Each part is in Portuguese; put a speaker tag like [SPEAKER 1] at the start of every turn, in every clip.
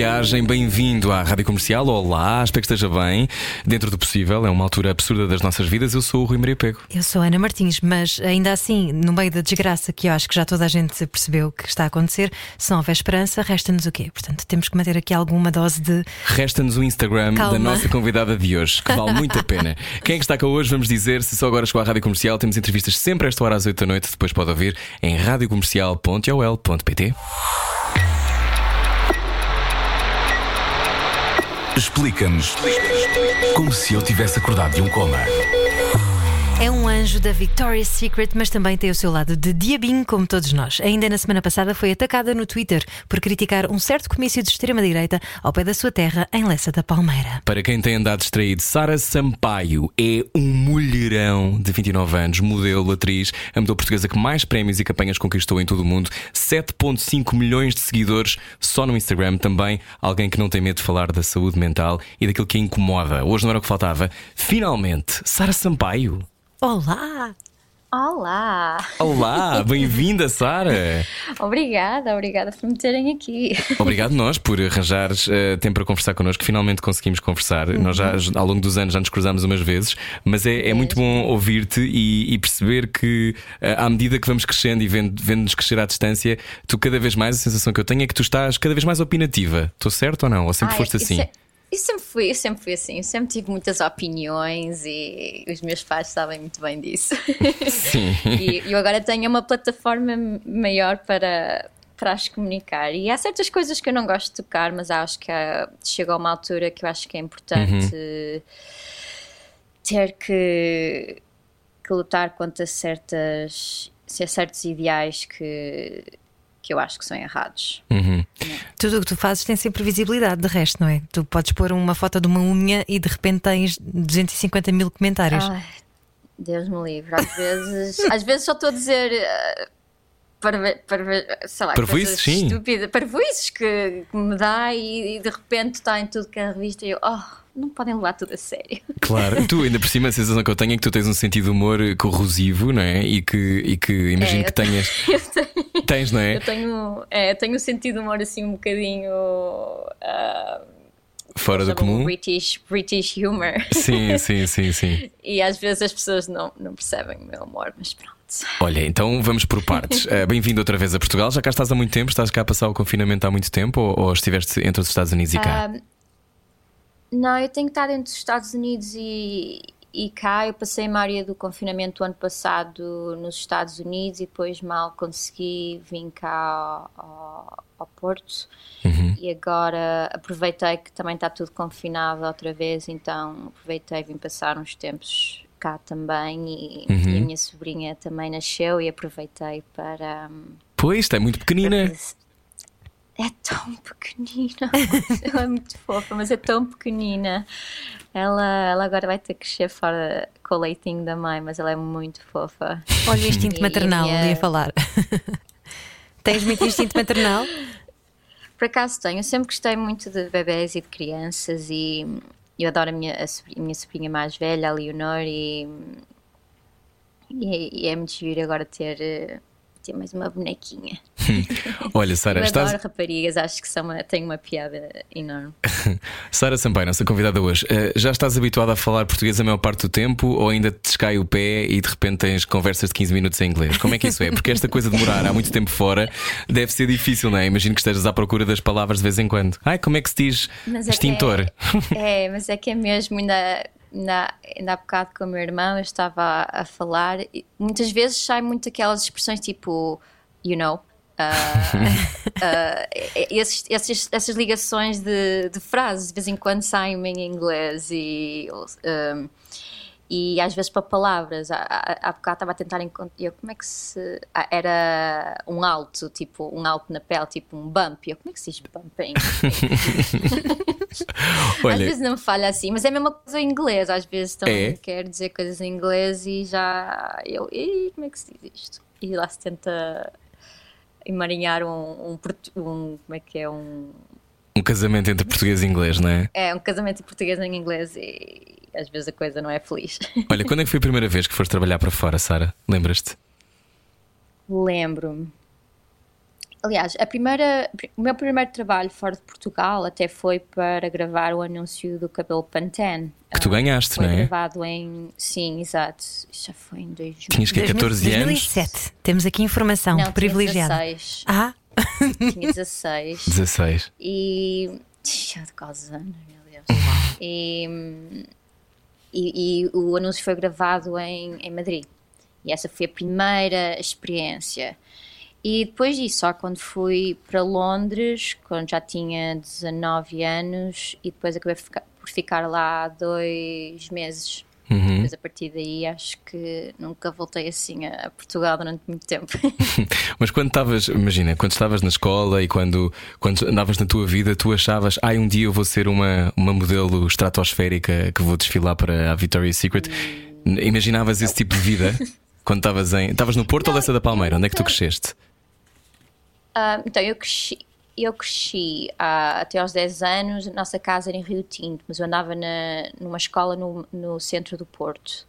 [SPEAKER 1] Viagem, bem-vindo à Rádio Comercial. Olá, espero que esteja bem. Dentro do possível, é uma altura absurda das nossas vidas. Eu sou o Rui Maria Pego.
[SPEAKER 2] Eu sou a Ana Martins, mas ainda assim, no meio da desgraça que eu acho que já toda a gente percebeu que está a acontecer, se não houver esperança, resta-nos o quê? Portanto, temos que manter aqui alguma dose de.
[SPEAKER 1] Resta-nos o Instagram
[SPEAKER 2] Calma.
[SPEAKER 1] da nossa convidada de hoje, que vale muito a pena. Quem é que está cá hoje? Vamos dizer, se só agora chegou à Rádio Comercial, temos entrevistas sempre a esta hora às 8 da noite. Depois pode ouvir em radiocomercial.ol.pt.
[SPEAKER 3] Explica-nos como se eu tivesse acordado de um coma.
[SPEAKER 2] É um anjo da Victoria's Secret, mas também tem o seu lado de diabinho, como todos nós. Ainda na semana passada foi atacada no Twitter por criticar um certo comício de extrema-direita ao pé da sua terra, em Lessa da Palmeira.
[SPEAKER 1] Para quem tem andado distraído, Sara Sampaio é um mulherão de 29 anos, modelo, atriz, a portuguesa que mais prémios e campanhas conquistou em todo o mundo, 7,5 milhões de seguidores só no Instagram. Também alguém que não tem medo de falar da saúde mental e daquilo que a incomoda. Hoje não era o que faltava. Finalmente, Sara Sampaio.
[SPEAKER 2] Olá!
[SPEAKER 4] Olá!
[SPEAKER 1] Olá, bem-vinda, Sara.
[SPEAKER 4] Obrigada, obrigada por me terem aqui.
[SPEAKER 1] Obrigado nós por arranjares eh, tempo para conversar connosco. Finalmente conseguimos conversar. Nós já ao longo dos anos já nos cruzámos umas vezes, mas é, é muito bom ouvir-te e, e perceber que eh, à medida que vamos crescendo e vendo- vendo-nos crescer à distância, tu cada vez mais a sensação que eu tenho é que tu estás cada vez mais opinativa. Estou certo ou não? Ou sempre
[SPEAKER 4] Ai,
[SPEAKER 1] foste
[SPEAKER 4] eu
[SPEAKER 1] assim?
[SPEAKER 4] se- Eu sempre fui, eu sempre fui assim, eu sempre tive muitas opiniões e os meus pais sabem muito bem disso.
[SPEAKER 1] Sim.
[SPEAKER 4] e eu agora tenho uma plataforma maior para, para as comunicar. E há certas coisas que eu não gosto de tocar, mas acho que ah, chega a uma altura que eu acho que é importante ter que, que lutar contra certas, certos ideais que, que eu acho que são errados.
[SPEAKER 1] Uhum.
[SPEAKER 2] Tudo o que tu fazes tem sempre visibilidade, de resto, não é? Tu podes pôr uma foto de uma unha e de repente tens 250 mil comentários.
[SPEAKER 4] Ai, Deus me livre. Às vezes, às vezes só estou a dizer. eh, para ver, para sei lá,
[SPEAKER 1] sim.
[SPEAKER 4] que, que me dá e, e de repente está em tudo que é a revista e eu, oh, não podem levar tudo a sério.
[SPEAKER 1] Claro, tu ainda por cima a sensação que eu tenho é que tu tens um sentido de humor corrosivo, não é? E que, e que imagino
[SPEAKER 4] É,
[SPEAKER 1] que tenhas.
[SPEAKER 4] Eu tenho,
[SPEAKER 1] Tens, não é?
[SPEAKER 4] eu tenho, é, eu tenho um sentido de humor assim um bocadinho. ah,
[SPEAKER 1] Fora do comum.
[SPEAKER 4] British, British humor.
[SPEAKER 1] Sim, sim, sim, sim.
[SPEAKER 4] E às vezes as pessoas não, não percebem o meu humor, mas pronto.
[SPEAKER 1] Olha, então vamos por partes. Eh, Bem-vindo outra vez a Portugal. Já cá estás há muito tempo? Estás cá a passar o confinamento há muito tempo? Ou, ou estiveste entre os Estados Unidos e cá?
[SPEAKER 4] Ah, Não, eu tenho estado entre os Estados Unidos e, e cá. Eu passei a maioria do confinamento do ano passado nos Estados Unidos e depois mal consegui vir cá ao, ao Porto. E agora aproveitei que também está tudo confinado outra vez, então aproveitei e vim passar uns tempos cá também. E, e a minha sobrinha também nasceu e aproveitei para. hum,
[SPEAKER 1] Pois, está muito pequenina.
[SPEAKER 4] É tão pequenina. ela é muito fofa, mas é tão pequenina. Ela, ela agora vai ter que crescer fora com o leitinho da mãe, mas ela é muito fofa.
[SPEAKER 2] Olha o instinto
[SPEAKER 4] E a
[SPEAKER 2] maternal,
[SPEAKER 4] minha-
[SPEAKER 2] ali a falar. Tens muito instinto maternal?
[SPEAKER 4] Por acaso tenho, eu sempre gostei muito de bebés e de crianças e eu adoro a minha, a sobrinha, a minha sobrinha mais velha, a Leonor, e, e, e é muito giro agora ter, eh, ter mais uma bonequinha.
[SPEAKER 1] Olha, Sara, estás.
[SPEAKER 4] adoro raparigas, acho que são uma, têm uma piada enorme.
[SPEAKER 1] Sara Sampaio, nossa convidada hoje. eh, já estás habituada a falar português a maior parte do tempo ou ainda te descai o pé e de repente tens conversas de 15 minutos em inglês? Como é que isso é? Porque esta coisa de morar há muito tempo fora deve ser difícil, não é? Imagino que estejas à procura das palavras de vez em quando. Ai, como é que se diz
[SPEAKER 4] Mas é
[SPEAKER 1] extintor?
[SPEAKER 4] É, mas é que é mesmo, ainda, ainda, ainda há bocado com o meu irmão eu estava a, a falar, e muitas vezes saem muito aquelas expressões tipo, you know. Ah, ah, esses- esses- essas ligações de, de frases de vez em quando saem em inglês e, um, e às vezes para palavras. Há, há, há bocado estava a tentar encontrar. Eu, como é que se. ah, era um alto, tipo, um alto na pele, tipo um bump. Eu, como é que se diz bump em inglês? Às
[SPEAKER 1] Olha,
[SPEAKER 4] vezes não me falha assim, mas é a mesma coisa em inglês. Às vezes também
[SPEAKER 1] É?
[SPEAKER 4] quero dizer coisas em inglês e já. Eu, Ih, como é que se diz isto? E lá se tenta emaranhar um, um, um- Como é que é? Um,
[SPEAKER 1] um casamento entre português e inglês, não é?
[SPEAKER 4] é, um casamento em português e em inglês e às vezes a coisa não é feliz.
[SPEAKER 1] Olha, quando é que foi a primeira vez que foste trabalhar para fora, Sara? Lembras-te?
[SPEAKER 4] Lembro-me. Aliás, a primeira, o meu primeiro trabalho fora de Portugal até foi para gravar o anúncio do cabelo Pantene.
[SPEAKER 1] Que tu
[SPEAKER 4] Ah,
[SPEAKER 1] ganhaste,
[SPEAKER 4] Foi
[SPEAKER 1] não é?
[SPEAKER 4] gravado em. Sim, exato. Já foi em 2000.
[SPEAKER 1] Tinhas que 14 anos?
[SPEAKER 2] 2007. Temos aqui informação
[SPEAKER 4] Não,
[SPEAKER 2] privilegiada.
[SPEAKER 4] Tinha 16.
[SPEAKER 2] Ah,
[SPEAKER 4] Tinha 16.
[SPEAKER 1] 16.
[SPEAKER 4] E. Já de quase anos, meu Deus. E, e, e o anúncio foi gravado em, em Madrid. E essa foi a primeira experiência. E depois disso, só quando fui para Londres, quando já tinha 19 anos, e depois acabei por ficar, lá dois meses.
[SPEAKER 1] Uhum.
[SPEAKER 4] Depois a partir daí acho que nunca voltei assim a Portugal durante muito tempo.
[SPEAKER 1] Mas quando estavas, imagina, quando estavas na escola e quando, quando andavas na tua vida, tu achavas, ai, um dia eu vou ser uma, uma modelo estratosférica que vou desfilar para a Victoria's Secret. Imaginavas esse tipo de vida? Quando estavas em. Estavas no Porto ou Lessa da Palmeira? Onde é que tu cresceste?
[SPEAKER 4] Ah, então, eu cresci, eu cresci ah, até aos 10 anos, a nossa casa era em Rio Tinto, mas eu andava na, numa escola no, no centro do Porto.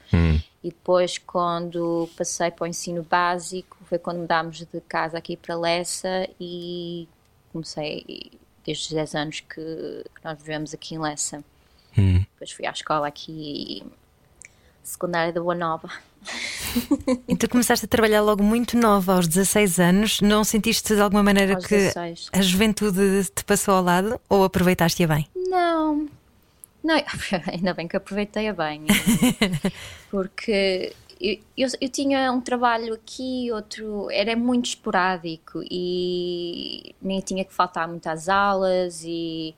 [SPEAKER 4] E depois, quando passei para o ensino básico, foi quando mudámos de casa aqui para Lessa e comecei, desde os 10 anos que, que nós vivemos aqui em Lessa. Depois fui à escola aqui, secundária da Boa Nova.
[SPEAKER 2] e tu começaste a trabalhar logo muito nova, aos 16 anos. Não sentiste de alguma maneira
[SPEAKER 4] Aos
[SPEAKER 2] que
[SPEAKER 4] 16.
[SPEAKER 2] a juventude te passou ao lado ou aproveitaste-a bem?
[SPEAKER 4] Não. Não, ainda bem que aproveitei-a bem. Porque eu, eu, eu tinha um trabalho aqui, outro. Era muito esporádico e nem tinha que faltar muito às aulas e.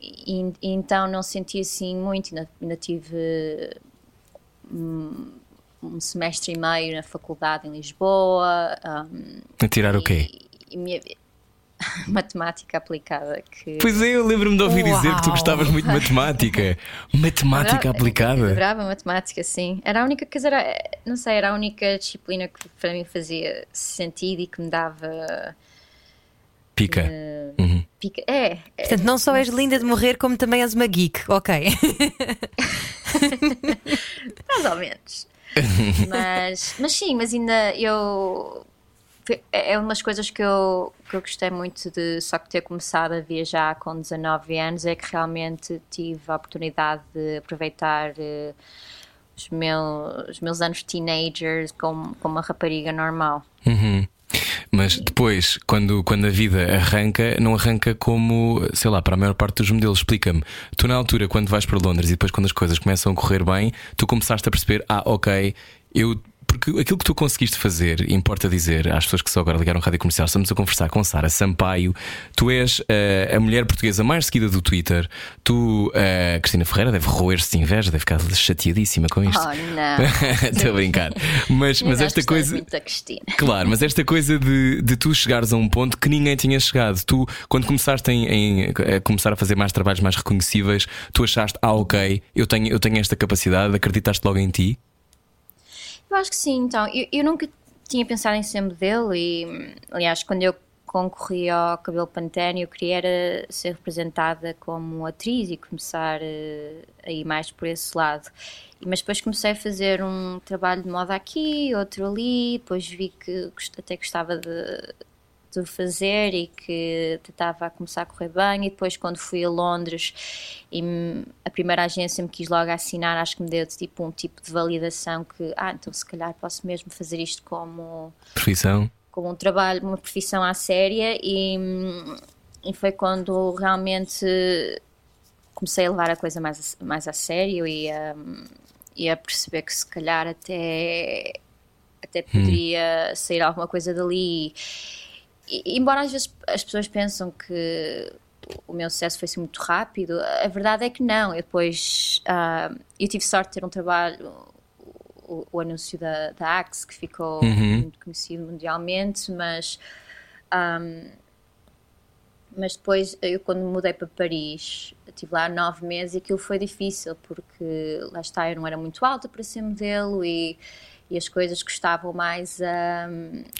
[SPEAKER 4] e- e então não senti assim muito. Ainda, ainda tive hum, um semestre e meio na faculdade em Lisboa. hum,
[SPEAKER 1] A tirar o quê?
[SPEAKER 4] e, e minha- matemática aplicada que
[SPEAKER 1] Pois é, eu lembro-me de ouvir dizer que tu
[SPEAKER 2] Uau.
[SPEAKER 1] gostavas muito de matemática. Matemática
[SPEAKER 4] Adorava-
[SPEAKER 1] aplicada.
[SPEAKER 4] Adorava matemática, sim. Era a única coisa, era, não sei, era a única disciplina que para mim fazia sentido e que me dava
[SPEAKER 1] Pica.
[SPEAKER 4] eh, pica. É, é,
[SPEAKER 2] Portanto, não só és linda de morrer, como também és uma geek. Ok.
[SPEAKER 4] mais ou menos. mas, mas sim, mas ainda eu. foi- É umas coisas que eu, que eu gostei muito de só que ter começado a viajar com 19 anos é que realmente tive a oportunidade de aproveitar eh, os, meus, os meus anos teenagers como, como uma rapariga normal.
[SPEAKER 1] Uhum. Mas depois, quando, quando a vida arranca, não arranca como, sei lá, para a maior parte dos modelos. Explica-me. Tu, na altura, quando vais para Londres e depois, quando as coisas começam a correr bem, tu começaste a perceber: ah, ok, eu. Porque aquilo que tu conseguiste fazer, importa dizer às pessoas que só agora ligaram à rádio comercial, estamos a conversar com Sara Sampaio. Tu és eh, a mulher portuguesa mais seguida do Twitter. Tu, eh, Cristina Ferreira, deve roer-se de inveja, deve ficar chateadíssima com isto.
[SPEAKER 4] Oh, não.
[SPEAKER 1] Estou a brincar. Mas, mas esta coisa.
[SPEAKER 4] muito da Cristina.
[SPEAKER 1] Claro, mas esta coisa de, de tu chegares a um ponto que ninguém tinha chegado. Tu, quando começaste em, em- a começar a fazer mais trabalhos mais reconhecíveis, tu achaste, ah, ok, eu tenho, eu tenho esta capacidade, acreditaste logo em ti?
[SPEAKER 4] Eu acho que sim, então. Eu, eu nunca tinha pensado em ser modelo e, aliás, quando eu concorri ao Cabelo Pantene, eu queria era ser representada como atriz e começar eh, a ir mais por esse lado. Mas depois comecei a fazer um trabalho de moda aqui, outro ali, depois vi que até gostava de, de fazer e que estava a começar a correr bem. E depois, quando fui a Londres e a primeira agência me quis logo assinar, acho que me deu tipo um tipo de validação que, ah, então se calhar posso mesmo fazer isto como
[SPEAKER 1] Profissão?
[SPEAKER 4] como um trabalho, uma profissão à séria e, hum, e foi quando realmente comecei a levar a coisa mais, a- mais a sério e a, e a perceber que se calhar até, até poderia sair alguma coisa dali. E, embora às vezes as pessoas pensam que o meu sucesso foi assim muito rápido, a verdade é que não. Eu depois ah, eu tive sorte de ter um trabalho, o, o anúncio da, da Axe, que ficou muito conhecido mundialmente, mas ahm, mas depois, eu quando mudei para Paris, estive lá nove meses e aquilo foi difícil, porque lá está, eu não era muito alta para ser modelo e, e as coisas custavam mais a,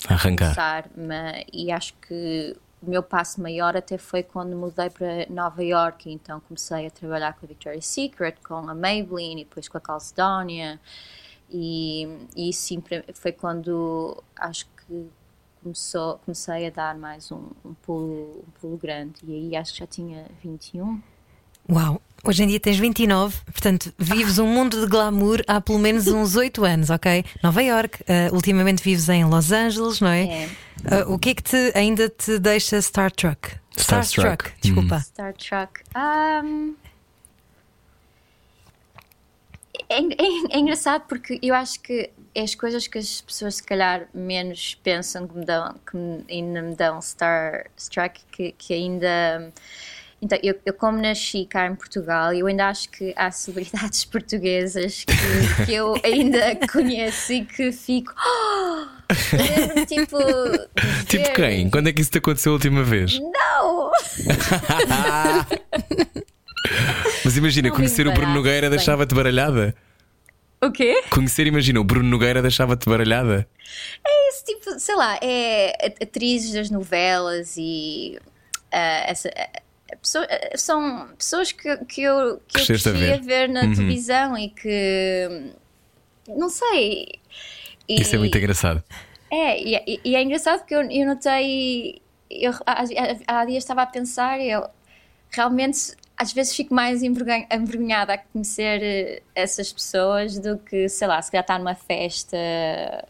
[SPEAKER 1] Arrancar.
[SPEAKER 4] começar. Mas, e acho que o meu passo maior até foi quando mudei para Nova York, então comecei a trabalhar com a Victoria's Secret, com a Maybelline e depois com a Calcedonia. E, e sim, foi quando acho que começou, comecei a dar mais um, um, pulo, um pulo grande. E aí acho que já tinha 21.
[SPEAKER 2] Uau! Hoje em dia tens 29, portanto, vives um mundo de glamour há pelo menos uns 8 anos, ok? Nova York, uh, ultimamente vives em Los Angeles, não é?
[SPEAKER 4] É.
[SPEAKER 2] Uh, o que é que te, ainda te deixa Star Trek?
[SPEAKER 1] Starstruck.
[SPEAKER 2] desculpa.
[SPEAKER 4] Star Trek. Um, é, é- é engraçado porque eu acho que é as coisas que as pessoas se calhar menos pensam que me dão, que me- ainda me dão Star Trek, que, que ainda. Então, eu, eu como nasci cá em Portugal, eu ainda acho que há celebridades portuguesas que, que eu ainda conheço e que fico. "Oh!" Lembro-me, tipo.
[SPEAKER 1] Tipo quem? Quando é que isso te aconteceu a última vez?
[SPEAKER 4] Não!
[SPEAKER 1] Mas imagina,
[SPEAKER 4] Não
[SPEAKER 1] conhecer o Bruno Nogueira deixava-te baralhada.
[SPEAKER 4] O quê?
[SPEAKER 1] Conhecer, imagina, o Bruno Nogueira deixava-te baralhada.
[SPEAKER 4] Esse tipo, sei lá, é atrizes das novelas e ah, essa, pessoa- ah, são pessoas que, que eu, que eu
[SPEAKER 1] Cresceste a
[SPEAKER 4] cresci a
[SPEAKER 1] ver.
[SPEAKER 4] ver, na
[SPEAKER 1] Uhum.
[SPEAKER 4] televisão e que não sei. E-
[SPEAKER 1] Isso é muito engraçado.
[SPEAKER 4] É, e, e- e é engraçado porque eu, eu notei. Eu, há, há- dias estava a pensar, eu realmente às vezes fico mais envergonha- envergonhada a conhecer eh, essas pessoas do que, sei lá, se calhar estar numa festa eh,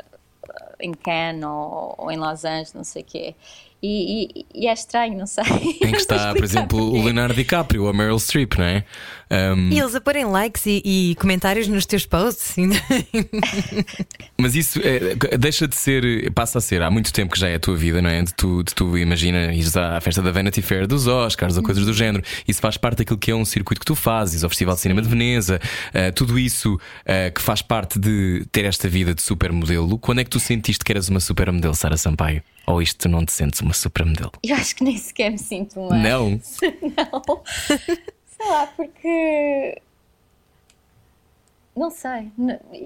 [SPEAKER 4] em Cannes ou, ou em Los Angeles, não sei o quê. E, e- e é estranho, não sei.
[SPEAKER 1] Em que está, por exemplo, o Leonardo DiCaprio ou a Meryl Streep, não é? Um,
[SPEAKER 2] E eles a porem likes e, e comentários nos teus posts.
[SPEAKER 1] Mas isso é, deixa de ser, passa a ser, há muito tempo que já é a tua vida, não é? De tu, de tu imagina, ires à festa da Vanity Fair dos Oscars ou coisas do género. Isso faz parte daquilo que é um circuito que tu fazes, ao Festival de Cinema de Veneza, eh, tudo isso eh, que faz parte de ter esta vida de supermodelo. Quando é que tu sentiste que eras uma supermodelo, Sara Sampaio? Ou isto tu não te sentes uma supermodelo?
[SPEAKER 4] Eu acho que nem sequer me sinto uma.
[SPEAKER 1] Não?
[SPEAKER 4] Não. Sei lá, porque. Não sei.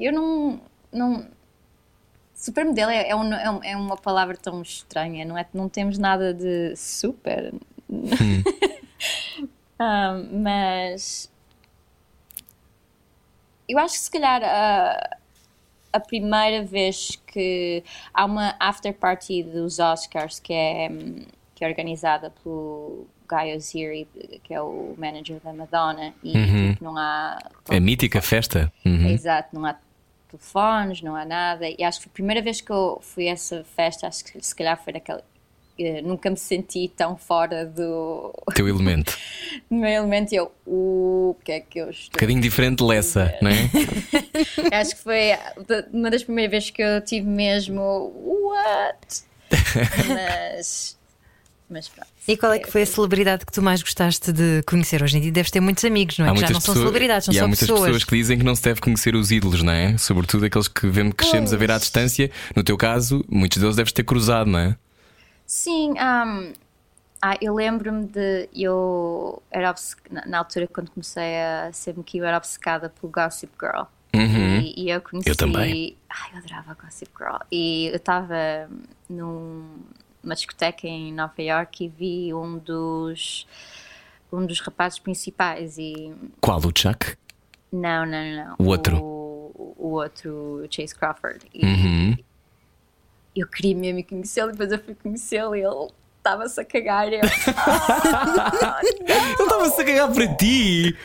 [SPEAKER 4] Eu não. não... Supermodelo é, é, um- é um- é uma palavra tão estranha, não é? Não temos nada de super. Ah, mas. Eu acho que se calhar a, a primeira vez que há uma after party dos Oscars que é, hum, que é organizada pelo Guy Oziri, que é o manager da Madonna, e tipo, não há.
[SPEAKER 1] A mítica festa? Uhum.
[SPEAKER 4] Exato, não há telefones, não há nada. E acho que foi a primeira vez que eu fui a essa festa, acho que se calhar foi naquela. Eh, nunca me senti tão fora do,
[SPEAKER 1] Teu elemento.
[SPEAKER 4] do meu elemento e eu, o que é que eu
[SPEAKER 1] Um
[SPEAKER 4] estou
[SPEAKER 1] bocadinho diferente de Lessa, não é?
[SPEAKER 4] Acho que foi uma das primeiras vezes que eu tive mesmo what? mas, mas pronto.
[SPEAKER 2] E qual é que foi a celebridade que tu mais gostaste de conhecer hoje em dia? Deves ter muitos amigos, não é? Que já não são celebridades, são
[SPEAKER 1] e há muitas
[SPEAKER 2] pessoas.
[SPEAKER 1] pessoas que dizem que não se deve conhecer os ídolos, não é? Sobretudo aqueles que vemos, crescemos a ver à
[SPEAKER 4] Pois.
[SPEAKER 1] distância. No teu caso, muitos deles deves ter cruzado, não é?
[SPEAKER 4] Sim, um, ah, eu lembro-me de. Eu era na, altura quando comecei a ser que eu era obcecada pelo Gossip Girl. E, e eu conheci.
[SPEAKER 1] Eu também.
[SPEAKER 4] Ai, eu adorava Gossip Girl. E eu estava numa discoteca em Nova York e vi um dos. Um dos rapazes principais e
[SPEAKER 1] Qual o Chuck?
[SPEAKER 4] Não, não, não.
[SPEAKER 1] O outro.
[SPEAKER 4] O, o outro, Chase Crawford. E
[SPEAKER 1] Uhum.
[SPEAKER 4] Eu queria mesmo conhecê-lo, depois eu fui conhecê-lo e ele estava-se a cagar. E eu, "Ah,
[SPEAKER 1] Ele estava-se a cagar para ti!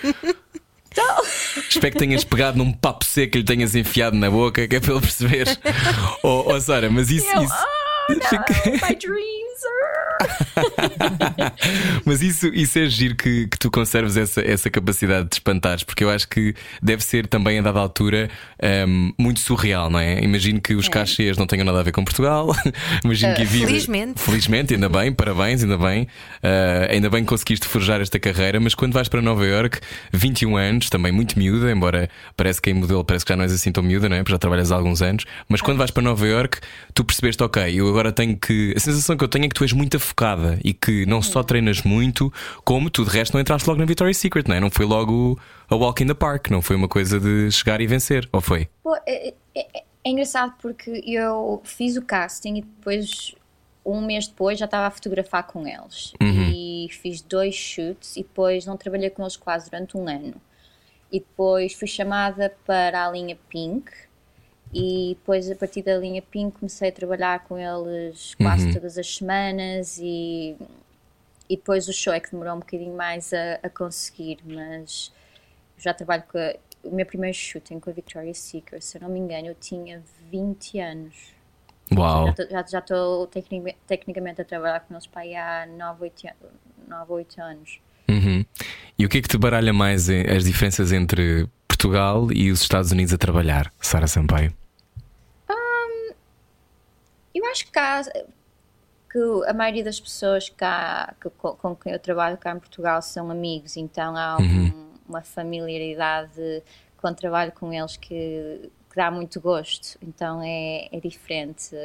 [SPEAKER 4] Então.
[SPEAKER 1] Espero que tenhas pegado num papo seco que lhe tenhas enfiado na boca, que é para ele perceber. oh, oh Sara, mas isso.
[SPEAKER 4] eu,
[SPEAKER 1] isso...
[SPEAKER 4] oh, no, my dreams.
[SPEAKER 1] Mas isso, isso é giro que, que tu conserves essa, essa capacidade de espantares, porque eu acho que deve ser também, a dada altura, hum, muito surreal, não é? Imagino que os cachês não tenham nada a ver com Portugal. Imagino que a vida.
[SPEAKER 2] felizmente.
[SPEAKER 1] Felizmente, ainda bem, parabéns, ainda bem. Ah, ainda bem que conseguiste forjar esta carreira, mas quando vais para Nova York, 21 anos, também muito miúda, embora parece que em modelo parece que já não és assim tão miúda, não é? Porque já trabalhas há alguns anos. Mas quando vais para Nova York, tu percebeste, ok, eu agora tenho que. A sensação que eu tenho é que tu és muito focada e que não só treinas muito, como tu de resto não entraste logo na Victoria's Secret, não é? Não foi logo a walk in the park, não foi uma coisa de chegar e vencer, ou foi?
[SPEAKER 4] Pô, é, é- é- é engraçado porque eu fiz o casting e depois, um mês depois, já estava a fotografar com eles. E fiz dois shoots e depois não trabalhei com eles quase durante um ano. E depois fui chamada para a linha Pink. E depois, a partir da linha Pink, comecei a trabalhar com eles quase todas as semanas. E, e depois o show é que demorou um bocadinho mais a, a conseguir, mas já trabalho com a, o meu primeiro shooting com a Victoria's Secret, se eu não me engano, eu tinha 20 anos.
[SPEAKER 1] Uau!
[SPEAKER 4] Já estou tecnicamente, tecnicamente a trabalhar com eles para aí há 9, 8, 9 8 anos.
[SPEAKER 1] Uhum. E o que é que te baralha mais eh, as diferenças entre Portugal e os Estados Unidos a trabalhar, Sara Sampaio?
[SPEAKER 4] Eu acho que cá, que a maioria das pessoas cá, que, com, quem eu trabalho cá em Portugal são amigos, então há um- uma familiaridade quando trabalho com eles que, que dá muito gosto, então é, é diferente.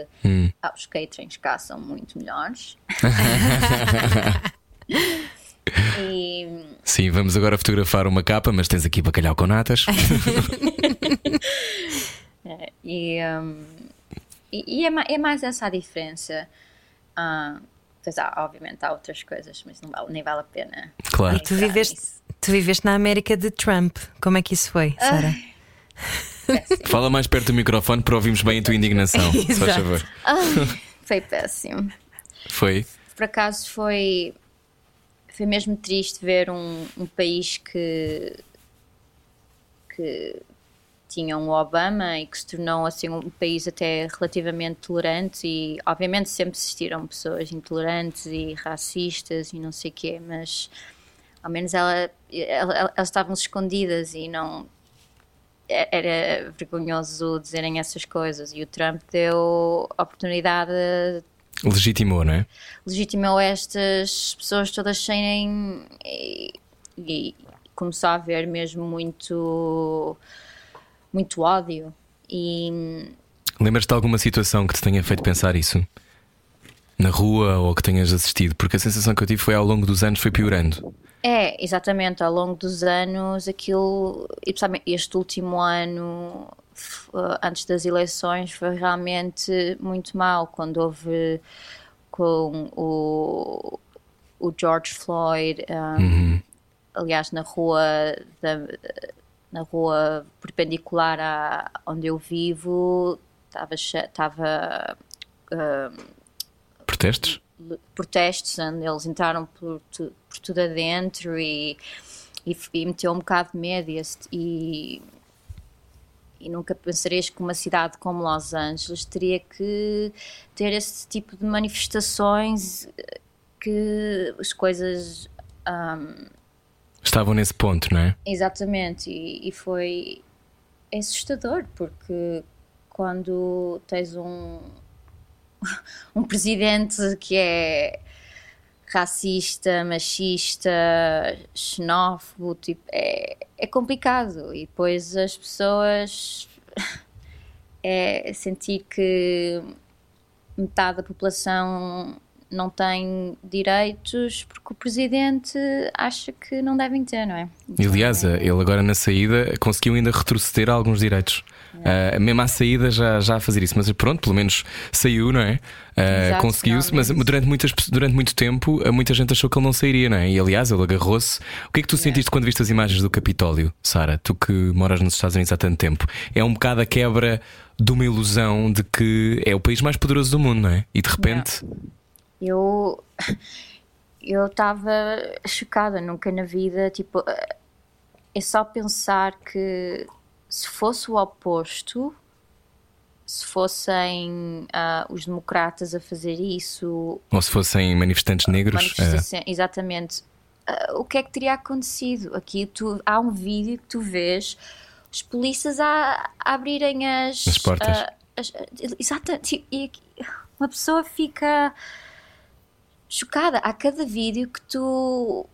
[SPEAKER 4] Ah, os caterings cá são muito melhores. e
[SPEAKER 1] Sim, vamos agora fotografar uma capa, mas tens aqui bacalhau com natas.
[SPEAKER 4] E, hum, e, e é, é mais essa a diferença. Ah, pois há, obviamente há outras coisas, mas não vale, nem vale a pena.
[SPEAKER 1] Claro.
[SPEAKER 2] Tu
[SPEAKER 4] entrar
[SPEAKER 2] viveste,
[SPEAKER 4] nisso.
[SPEAKER 2] tu viveste na América de Trump. Como é que isso foi, Sara?
[SPEAKER 1] Fala mais perto do microfone para ouvirmos bem a tua indignação. se faz
[SPEAKER 2] Exato.
[SPEAKER 1] favor.
[SPEAKER 4] Foi péssimo.
[SPEAKER 1] Foi?
[SPEAKER 4] Por acaso foi, foi mesmo triste ver um, um país que, que tinha um Obama e que se tornou assim um país até relativamente tolerante e obviamente sempre existiram pessoas intolerantes e racistas e não sei o quê, mas ao menos ela, ela- elas estavam escondidas e não era vergonhoso dizerem essas coisas e o Trump deu oportunidade
[SPEAKER 1] Legitimou, não é?
[SPEAKER 4] legitimou estas pessoas todas serem e, e começou a haver mesmo muito muito ódio e
[SPEAKER 1] Lembras-te de alguma situação que te tenha feito pensar isso? Na rua ou que tenhas assistido? Porque a sensação que eu tive foi ao longo dos anos foi piorando.
[SPEAKER 4] é exatamente ao longo dos anos aquilo e principalmente este último ano f- antes das eleições foi realmente muito mal quando houve com o, o George Floyd um, aliás na rua da, na rua perpendicular à onde eu vivo estava estava
[SPEAKER 1] Protestos?
[SPEAKER 4] protestos onde eles entraram por, tu- por tudo adentro e, e, e meteu um bocado de medo e, e, nunca pensarias que uma cidade como Los Angeles teria que ter esse tipo de manifestações eh, que as coisas
[SPEAKER 1] Estavam nesse ponto, não é?
[SPEAKER 4] Exatamente, e, e foi assustador porque quando tens um, um presidente que é racista, machista, xenófobo, tipo, é, é complicado e depois as pessoas é sentir que metade da população não tem direitos porque o presidente acha que não devem ter, não é?
[SPEAKER 1] E, aliás, ele agora na saída conseguiu ainda retroceder alguns direitos. Ah, mesmo à saída já, já a fazer isso, mas pronto, pelo menos saiu, não é?
[SPEAKER 4] Exato,
[SPEAKER 1] Conseguiu-se, mas durante, muitas, durante muito tempo ah, muita gente achou que ele não sairia, não é? E aliás, ele agarrou-se. O que é que tu sentiste quando viste as imagens do Capitólio, Sara? Tu que moras nos Estados Unidos há tanto tempo, é um bocado a quebra de uma ilusão de que é o país mais poderoso do mundo, não é? E de repente,
[SPEAKER 4] Eu eu estava chocada, nunca na vida, tipo, é só pensar que se fosse o oposto, se fossem ah, os democratas a fazer isso,
[SPEAKER 1] ou se fossem manifestantes negros, ah,
[SPEAKER 4] manifestação- exatamente, ah, o que é que teria acontecido? Aqui tu, há um vídeo que tu vês os polícias a, a abrirem as,
[SPEAKER 1] As portas.
[SPEAKER 4] ah, as- exatamente, e uma pessoa fica chocada. Há cada vídeo que tu.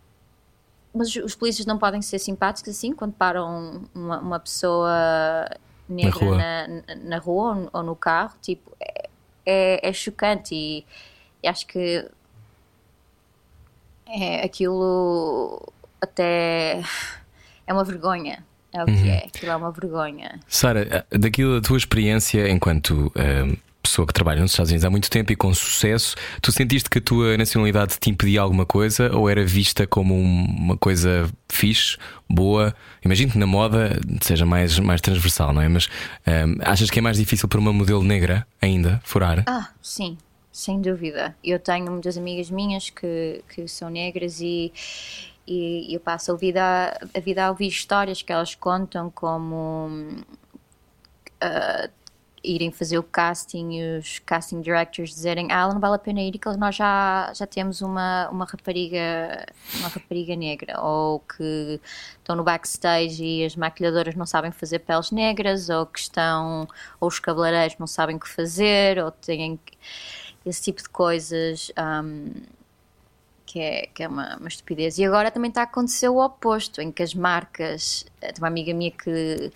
[SPEAKER 4] Mas os polícias não podem ser simpáticos assim quando param uma, uma pessoa negra
[SPEAKER 1] rua.
[SPEAKER 4] na, na rua ou no- carro. Tipo, é, é, é chocante e, e acho que é aquilo até é uma vergonha. É o que
[SPEAKER 1] Uhum.
[SPEAKER 4] é, aquilo é uma vergonha.
[SPEAKER 1] Sara, daquilo da tua experiência enquanto eh, pessoa que trabalha nos Estados Unidos há muito tempo e com sucesso, tu sentiste que a tua nacionalidade te impedia alguma coisa ou era vista como um- uma coisa fixe, boa? Imagino que na moda seja mais, mais transversal, não é? Mas eh, achas que é mais difícil para uma modelo negra ainda furar?
[SPEAKER 4] Ah, sim, sem dúvida. Eu tenho muitas amigas minhas que, que são negras e, e eu passo a vida, a vida a ouvir histórias que elas contam como hum, ah, irem fazer o casting e os casting directors dizerem ah, não vale a pena ir que nós já, já temos uma, uma rapariga uma rapariga negra ou que estão no backstage e as maquilhadoras não sabem fazer peles negras ou que estão ou os cabeleireiros não sabem o que fazer ou têm esse tipo de coisas hum, que é, que é uma, uma estupidez. E agora também está a acontecer o oposto, em que as marcas. Tem uma amiga minha que.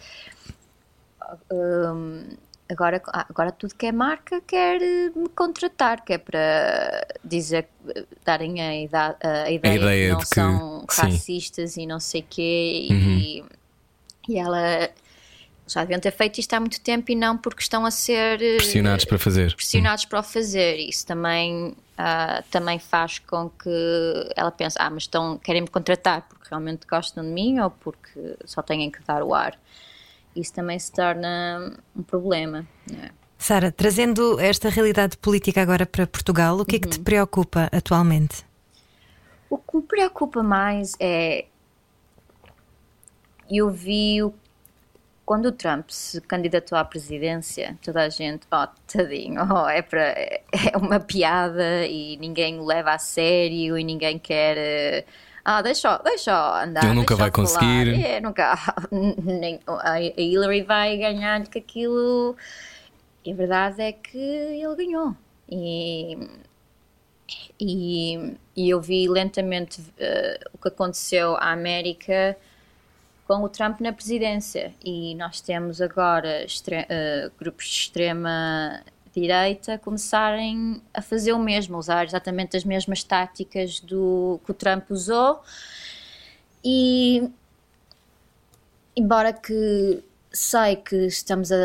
[SPEAKER 4] hum, agora, ah, agora tudo que é marca quer eh, me contratar, que é para dizer, darem a, ida- a ideia,
[SPEAKER 1] ideia
[SPEAKER 4] que não
[SPEAKER 1] de que-
[SPEAKER 4] são
[SPEAKER 1] sim.
[SPEAKER 4] racistas e não sei quê.
[SPEAKER 1] Uhum.
[SPEAKER 4] E, e ela já deviam ter feito isto há muito tempo e não porque estão a ser eh,
[SPEAKER 1] Pressionados para fazer.
[SPEAKER 4] pressionados para o fazer. Isso também, ah, também faz com que ela pense: ah, mas estão, querem-me contratar porque realmente gostam de mim ou porque só têm que dar o ar. Isso também se torna um problema. é?
[SPEAKER 2] Sara, trazendo esta realidade política agora para Portugal, o que é que te preocupa atualmente?
[SPEAKER 4] O que me preocupa mais é. Eu vi o- quando o Trump se candidatou à presidência, toda a gente, oh, tadinho, oh, é, para, é uma piada e ninguém o leva a sério e ninguém quer. Ah, deixa, deixa andar.
[SPEAKER 1] Ele nunca
[SPEAKER 4] deixa
[SPEAKER 1] vai
[SPEAKER 4] falar."
[SPEAKER 1] conseguir.
[SPEAKER 4] É, nunca. Nem, a Hillary vai ganhar que aquilo. E a verdade é que ele ganhou. E e, e eu vi lentamente eh, o que aconteceu à América com o Trump na presidência e nós temos agora eh, grupos de extrema direita começarem a fazer o mesmo, a usar exatamente as mesmas táticas do que o Trump usou. E embora que sei que estamos a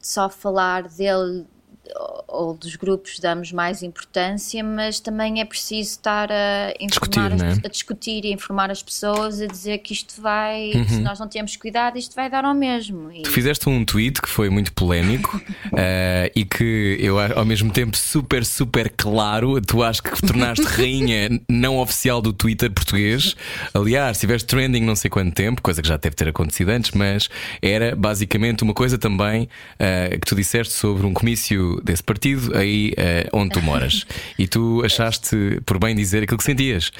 [SPEAKER 4] só falar dele ou- dos grupos damos mais importância, mas também é preciso estar a informar,
[SPEAKER 1] Discutir,
[SPEAKER 4] as-
[SPEAKER 1] né?
[SPEAKER 4] a discutir e informar as pessoas, a dizer que isto vai,
[SPEAKER 1] Uhum.
[SPEAKER 4] se nós não temos cuidado, isto vai dar ao mesmo. E-
[SPEAKER 1] Tu fizeste um tweet que foi muito polémico eh, e que eu ao mesmo tempo super, super claro. Tu acho que tornaste rainha não oficial do Twitter português. Aliás, tiveste trending não sei quanto tempo, coisa que já deve ter acontecido antes, mas era basicamente uma coisa também eh, que tu disseste sobre um comício desse partido aí eh, onde tu moras. E tu achaste por bem dizer aquilo que sentias.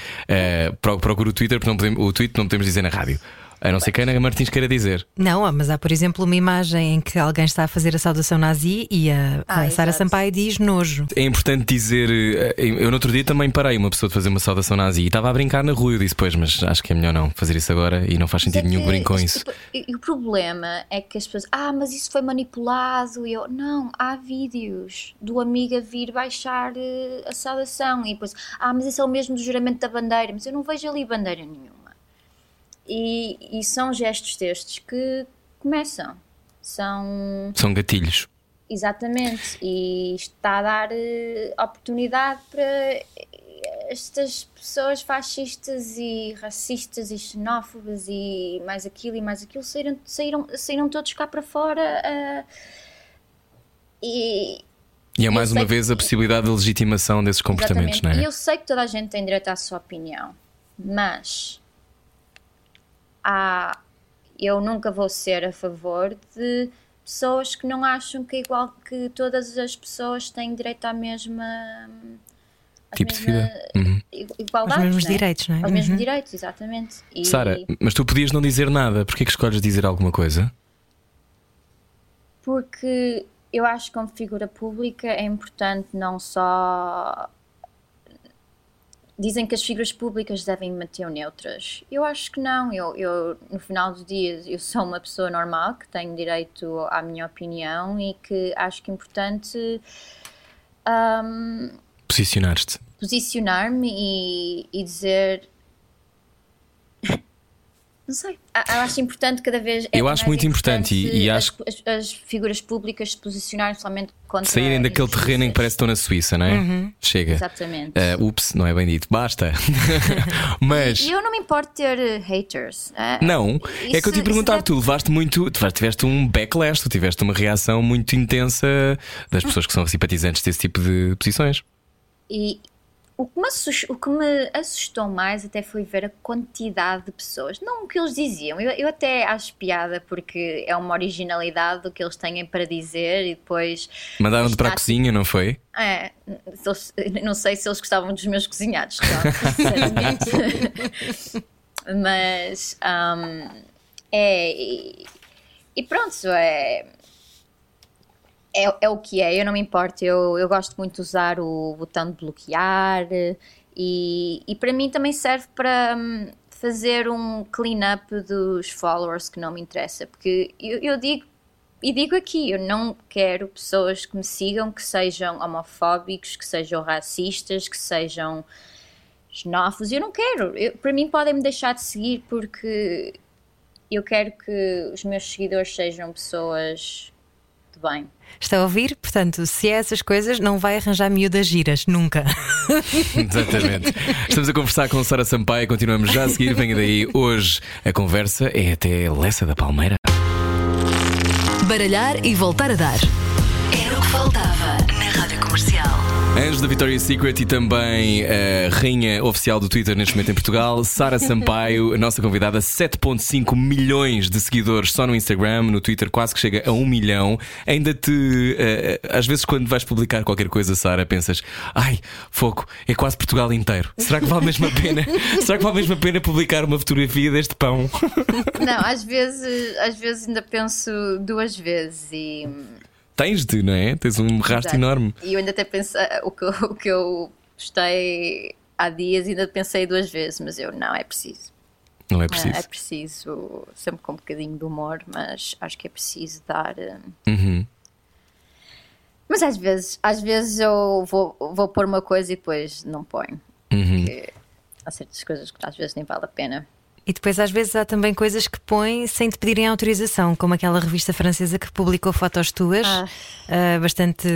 [SPEAKER 1] Pro- procura o Twitter, porque não podemos, o tweet não podemos dizer na rádio. A não ser que a Ana Martins queira dizer.
[SPEAKER 2] Não, mas há, por exemplo, uma imagem em que alguém está a fazer a saudação nazi e a,
[SPEAKER 4] Ah,
[SPEAKER 2] a Sara. Sampaio diz nojo.
[SPEAKER 1] É importante dizer. eh, Eu no outro dia também parei uma pessoa de fazer uma saudação nazi e estava a brincar na rua. Eu disse, pois, mas acho que é melhor não fazer isso agora e não faz
[SPEAKER 4] Mas é
[SPEAKER 1] sentido nenhum
[SPEAKER 4] que
[SPEAKER 1] brinque com isso.
[SPEAKER 4] E, e o problema é que as pessoas, ah, mas isso foi manipulado. E eu, não, há vídeos do amigo a vir baixar eh, a saudação. E depois, ah, mas isso é o mesmo do juramento da bandeira. Mas eu não vejo ali bandeira nenhuma. E, e são gestos destes que começam. São.
[SPEAKER 1] São gatilhos.
[SPEAKER 4] Exatamente, e isto está a dar eh, oportunidade para estas pessoas fascistas e racistas e xenófobas e mais aquilo e mais aquilo saíram, saíram, saíram todos cá para fora ah, e
[SPEAKER 1] E é mais uma vez a
[SPEAKER 4] que-
[SPEAKER 1] possibilidade de legitimação desses comportamentos,
[SPEAKER 4] Exatamente.
[SPEAKER 1] não
[SPEAKER 4] E
[SPEAKER 1] é?
[SPEAKER 4] eu sei que toda a gente tem direito à sua opinião, mas há, eu nunca vou ser a favor de pessoas que não acham que é igual que todas as pessoas têm direito à mesma
[SPEAKER 1] Tipo de vida. Uhum.
[SPEAKER 4] igualdade,
[SPEAKER 2] Aos mesmos
[SPEAKER 4] não é?
[SPEAKER 2] direitos, não é?
[SPEAKER 4] Aos mesmos
[SPEAKER 2] Uhum.
[SPEAKER 4] direitos, exatamente. E-
[SPEAKER 1] Sara, mas tu podias não dizer nada. Porquê que escolhes dizer alguma coisa?
[SPEAKER 4] Porque eu acho que como figura pública é importante não só. Dizem que as figuras públicas devem manter neutras. Eu acho que não. Eu, eu, no final dos dias, eu sou uma pessoa normal que tenho direito à minha opinião e que acho que é importante ahm,
[SPEAKER 1] Posicionaste.
[SPEAKER 4] posicionar-me e, e dizer. Não sei. A- Eu acho importante cada vez. é
[SPEAKER 1] Eu acho muito importante e- e
[SPEAKER 4] as-
[SPEAKER 1] acho-
[SPEAKER 4] As, as figuras públicas se posicionarem somente contra.
[SPEAKER 1] Saírem daquele terreno em que parece que estão na Suíça, não é? Chega.
[SPEAKER 4] Exatamente.
[SPEAKER 1] Ah, ups, não é bem dito. Basta. Mas.
[SPEAKER 4] E eu não me importo ter eh, haters. ah,
[SPEAKER 1] Não, é que eu te ia
[SPEAKER 4] isso-
[SPEAKER 1] perguntar,
[SPEAKER 4] isso
[SPEAKER 1] tu levaste muito, tu tiveste um backlash, tu tiveste uma reação muito intensa das pessoas que são simpatizantes desse tipo de posições.
[SPEAKER 4] E o que, me assus- o que me assustou mais até foi ver a quantidade de pessoas. Não o que eles diziam. Eu, eu até acho piada porque é uma originalidade do que eles têm para dizer e depois.
[SPEAKER 1] Mandaram-te para a cozinha, não foi?
[SPEAKER 4] É, eles- não sei se eles gostavam dos meus cozinhados, claro. Mas hum, é. E, e pronto, é, é. É o que é, eu não me importo. Eu, eu gosto muito de usar o botão de bloquear e, e para mim também serve para hum, fazer um clean-up dos followers que não me interessa. Porque eu, eu digo e digo aqui, eu não quero pessoas que me sigam que sejam homofóbicos, que sejam racistas, que sejam xenófobos. Eu não quero. Eu- para mim podem me deixar de seguir porque eu quero que os meus seguidores sejam pessoas bem.
[SPEAKER 2] Está a ouvir? Portanto, se é essas coisas, não vai arranjar miúdas giras, nunca.
[SPEAKER 1] Exatamente. Estamos a conversar com Sara Sampaio, continuamos já a seguir. Venha daí. Hoje a conversa é até Lessa da Palmeira.
[SPEAKER 5] Baralhar e voltar a dar. Era o que faltava Comercial.
[SPEAKER 1] Anjo da Victoria's Secret e também a rainha oficial do Twitter neste momento em Portugal, Sara Sampaio, a nossa convidada, 7,5 milhões de seguidores só no Instagram, no Twitter quase que chega a 1 milhão. Ainda te. eh, às vezes, quando vais publicar qualquer coisa, Sara, pensas, ai, fogo, é quase Portugal inteiro. Será que vale mesmo a pena? Será que vale mesmo a pena publicar uma fotografia deste pão?
[SPEAKER 4] Não, às vezes, às vezes ainda penso duas vezes e.
[SPEAKER 1] Tens de, não é? Tens um rastro enorme.
[SPEAKER 4] E eu ainda até pensei, o que, eu- o que eu postei há dias, ainda pensei duas vezes, mas eu não, é preciso.
[SPEAKER 1] Não é
[SPEAKER 4] É,
[SPEAKER 1] preciso.
[SPEAKER 4] é preciso, sempre com um bocadinho de humor, mas acho que é preciso dar. eh,
[SPEAKER 1] Uhum.
[SPEAKER 4] Mas às vezes, às vezes eu vou, vou pôr uma coisa e depois não ponho.
[SPEAKER 1] Uhum.
[SPEAKER 4] Porque há certas coisas que às vezes nem vale a pena.
[SPEAKER 2] E depois, às vezes, há também coisas que põem sem te pedirem autorização, como aquela revista francesa que publicou fotos tuas,
[SPEAKER 4] Ah.
[SPEAKER 2] ah, bastante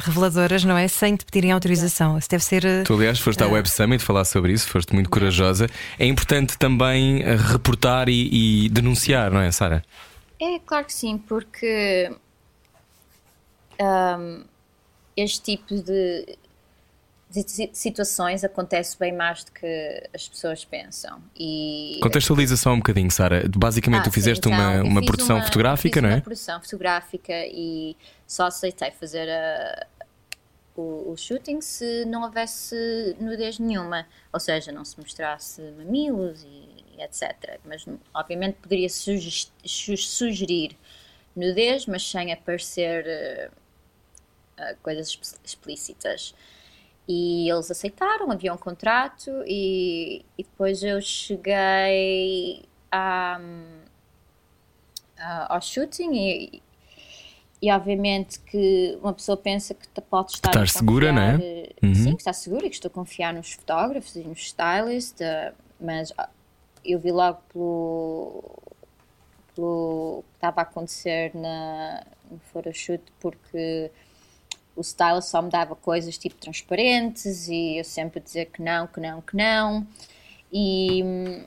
[SPEAKER 2] reveladoras, não é? Sem te pedirem autorização. Isso deve ser. ah,
[SPEAKER 1] Tu, aliás, foste à Web Summit falar sobre isso, foste muito corajosa. É importante também eh, reportar e, e denunciar, não é, Sara?
[SPEAKER 4] É, claro que sim, porque ahm, este tipo de, situações acontece bem mais do que as pessoas pensam. E
[SPEAKER 1] Contextualiza só um bocadinho, Sara. Basicamente,
[SPEAKER 4] Ah,
[SPEAKER 1] tu fizeste
[SPEAKER 4] sim, então,
[SPEAKER 1] uma, uma produção
[SPEAKER 4] uma-
[SPEAKER 1] fotográfica, não é?
[SPEAKER 4] Uma produção fotográfica e só aceitei fazer a- o, o shooting se não houvesse nudez nenhuma, ou seja, não se mostrasse mamilos e, etc. Mas obviamente poderia suge- su- sugerir nudez, mas sem aparecer eh, eh, coisas exp- explícitas. E eles aceitaram, havia um contrato e, e depois eu cheguei a, a- ao shooting e, e obviamente que uma pessoa pensa que pode estar
[SPEAKER 1] estar segura, não é?
[SPEAKER 4] confiar, eh,
[SPEAKER 1] Uhum.
[SPEAKER 4] Sim, que está segura e que estou a confiar nos fotógrafos e nos stylists, eh, mas ah, eu vi logo pelo, pelo que estava a acontecer na, no photoshoot porque o stylist só me dava coisas tipo transparentes e eu sempre dizer que não, que não, que não. E hum,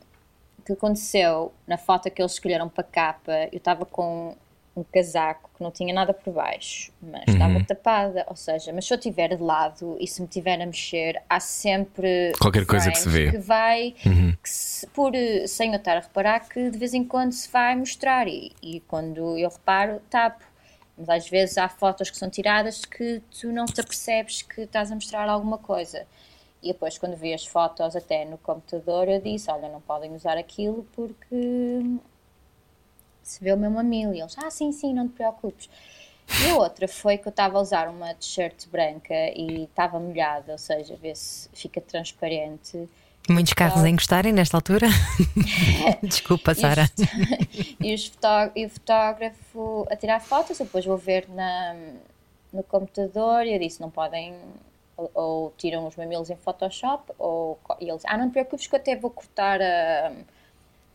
[SPEAKER 4] o que aconteceu na foto que eles escolheram para a capa, eu estava com um casaco que não tinha nada por baixo, mas estava tapada, ou seja, mas se eu estiver de lado e se me estiver a mexer, há sempre
[SPEAKER 1] Qualquer coisa que se vê.
[SPEAKER 4] que vai, que se- por, sem eu estar a reparar, que de vez em quando se vai mostrar e, e quando eu reparo, tapo. Mas às vezes há fotos que são tiradas que tu não te apercebes que estás a mostrar alguma coisa. E depois, quando vi as fotos até no computador, eu disse: Olha, não podem usar aquilo porque se vê o meu mamilo. E eles: Ah, sim, sim, não te preocupes. E a outra foi que eu estava a usar uma t-shirt branca e estava molhada, ou seja, vê se fica transparente.
[SPEAKER 2] Muitos carros a encostarem nesta altura. Desculpa, Sara.
[SPEAKER 4] e, e o fotógrafo a tirar fotos, eu depois vou ver na, no computador e eu disse, não podem ou, ou tiram os mamilos em Photoshop, ou e eles, ah, não te preocupes que eu até vou cortar a.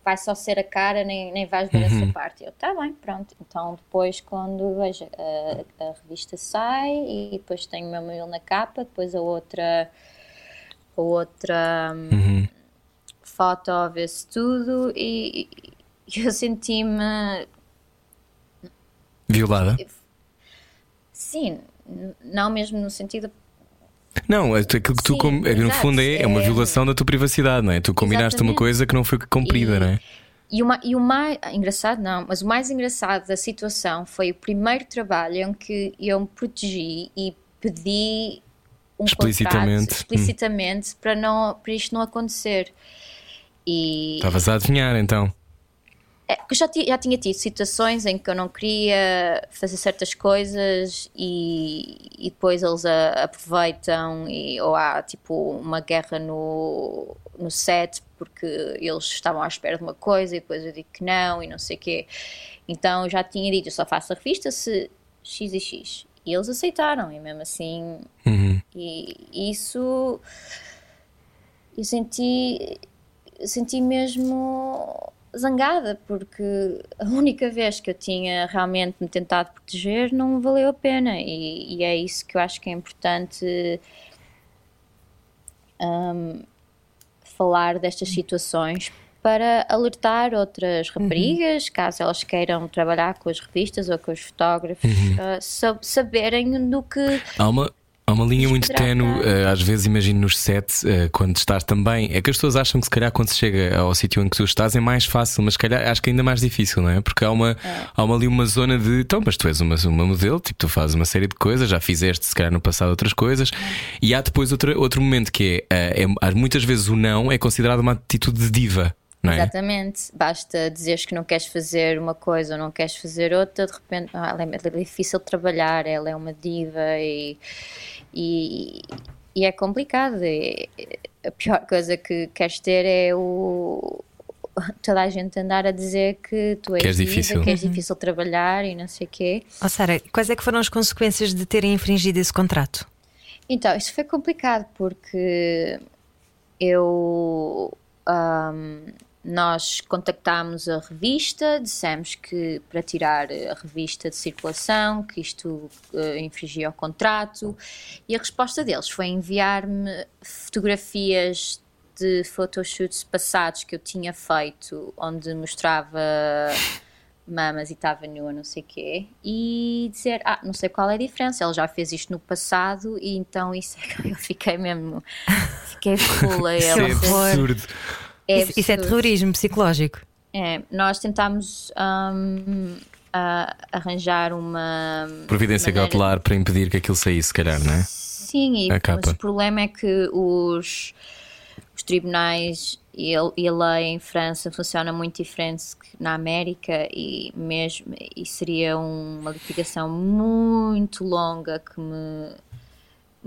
[SPEAKER 4] Vai só ser a cara, nem, nem vais ver essa parte. Eu, tá bem, pronto. Então depois, quando veja, a, a revista sai e depois tenho o meu mamilo na capa, depois a outra. A outra hum, foto vê-se tudo e, eu senti-me
[SPEAKER 1] Violada?
[SPEAKER 4] Sim, não mesmo no sentido.
[SPEAKER 1] Não, é aquilo que tu,
[SPEAKER 4] Sim,
[SPEAKER 1] com- é no
[SPEAKER 4] exato,
[SPEAKER 1] fundo é, é uma
[SPEAKER 4] é-
[SPEAKER 1] violação da tua privacidade, não é? Tu combinaste uma
[SPEAKER 4] Exatamente.
[SPEAKER 1] coisa que não foi cumprida,
[SPEAKER 4] E-
[SPEAKER 1] não é?
[SPEAKER 4] E o, ma- e o mais engraçado, não, mas o mais engraçado da situação foi o primeiro trabalho em que eu me protegi e pedi um
[SPEAKER 1] Explicitamente.
[SPEAKER 4] contrato explicitamente para, não, para isto não acontecer. E
[SPEAKER 1] Estavas a adivinhar então.
[SPEAKER 4] É, eu já, já tinha tido situações em que eu não queria fazer certas coisas e, e depois eles a- aproveitam e, ou há tipo uma guerra no, no set porque eles estavam à espera de uma coisa e depois eu digo que não e não sei o quê. Então eu já tinha dito, eu só faço a revista se X e X. E eles aceitaram e mesmo assim
[SPEAKER 1] Uhum.
[SPEAKER 4] E isso eu senti senti mesmo zangada porque a única vez que eu tinha realmente me tentado proteger não valeu a pena. E, e é isso que eu acho que é importante hum, falar destas situações para alertar outras raparigas, caso elas queiram trabalhar com as revistas ou com os fotógrafos, ah, sa- saberem do que
[SPEAKER 1] Há uma, há uma linha muito tenue, eh, às vezes imagino nos sets, eh, quando estás também. É que as pessoas acham que se calhar quando se chega ao sítio em que tu estás é mais fácil, mas se calhar acho que ainda mais difícil, não é? Porque há uma, há uma ali uma zona de então, mas tu és uma, uma modelo, tipo, tu fazes uma série de coisas, já fizeste se calhar no passado outras coisas, e há depois outro, outro momento que é, eh, é- muitas vezes o não é considerado uma atitude de diva. Não é?
[SPEAKER 4] Exatamente, basta dizeres que não queres fazer uma coisa ou não queres fazer outra, de repente ah, ela é, ela é difícil de trabalhar, ela é uma diva e, e, e é complicado. E a pior coisa que queres ter é o toda a gente andar a dizer que tu és
[SPEAKER 1] Que és
[SPEAKER 4] diva,
[SPEAKER 1] difícil.
[SPEAKER 4] que és difícil de trabalhar e não sei o quê.
[SPEAKER 2] Oh, Sara, quais é que foram as consequências de terem infringido esse contrato?
[SPEAKER 4] Então, isso foi complicado porque eu. ahm, nós contactámos a revista, dissemos que para tirar a revista de circulação, que isto eh, infringia o contrato, e a resposta deles foi enviar-me fotografias de photoshoots passados que eu tinha feito, onde mostrava mamas e estava nua, não sei o quê, e dizer, ah, não sei qual é a diferença, ele já fez isto no passado e então isso é que eu fiquei mesmo, fiquei fula.
[SPEAKER 1] Isso é absurdo.
[SPEAKER 4] É
[SPEAKER 2] isso, isso é terrorismo psicológico.
[SPEAKER 4] É, nós tentámos a- arranjar uma
[SPEAKER 1] Providência
[SPEAKER 4] maneira-
[SPEAKER 1] cautelar para impedir que aquilo saísse, se calhar, não é?
[SPEAKER 4] Sim, e, mas
[SPEAKER 1] capa.
[SPEAKER 4] o problema é que os, os tribunais e a, e a lei em França funciona muito diferente que na América e mesmo e seria uma litigação muito longa que me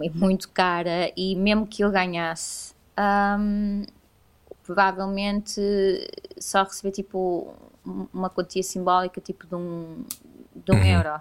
[SPEAKER 4] e muito cara e mesmo que eu ganhasse hum, provavelmente só receber tipo um- uma quantia simbólica tipo de um, de um euro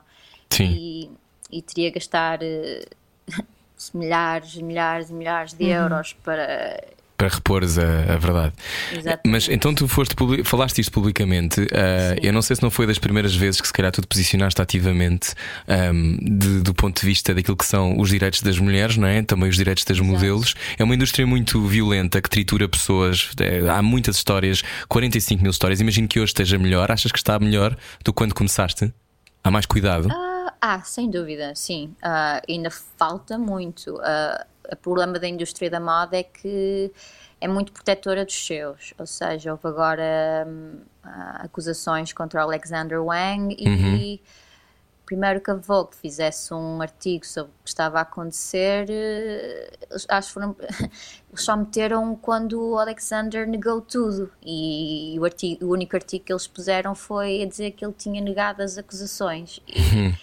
[SPEAKER 1] Sim.
[SPEAKER 4] e, e teria gastar eh, milhares, milhares e milhares de euros para.
[SPEAKER 1] Para repores a, a verdade.
[SPEAKER 4] Exatamente.
[SPEAKER 1] Mas então tu foste falaste isto publicamente. ah, eu não sei se não foi das primeiras vezes que se calhar tu te posicionaste ativamente ahm, de- do ponto de vista daquilo que são os direitos das mulheres, não é? Também os direitos das modelos. É uma indústria muito violenta que tritura pessoas. É, há muitas histórias, 45 mil histórias. Imagino que hoje esteja melhor. Achas que está melhor do que quando começaste? Há mais cuidado?
[SPEAKER 4] Ah, sem dúvida, sim. Ah, ainda falta muito. Ah, o problema da indústria da moda é que é muito protetora dos seus. Ou seja, houve agora hum, ah, acusações contra o Alexander Wang e primeiro que a Vogue fizesse um artigo sobre o que estava a acontecer, eh, eles- acho que foram, eles só meteram quando o Alexander negou tudo e o, artigo, o único artigo que eles puseram foi a dizer que ele tinha negado as acusações. E- e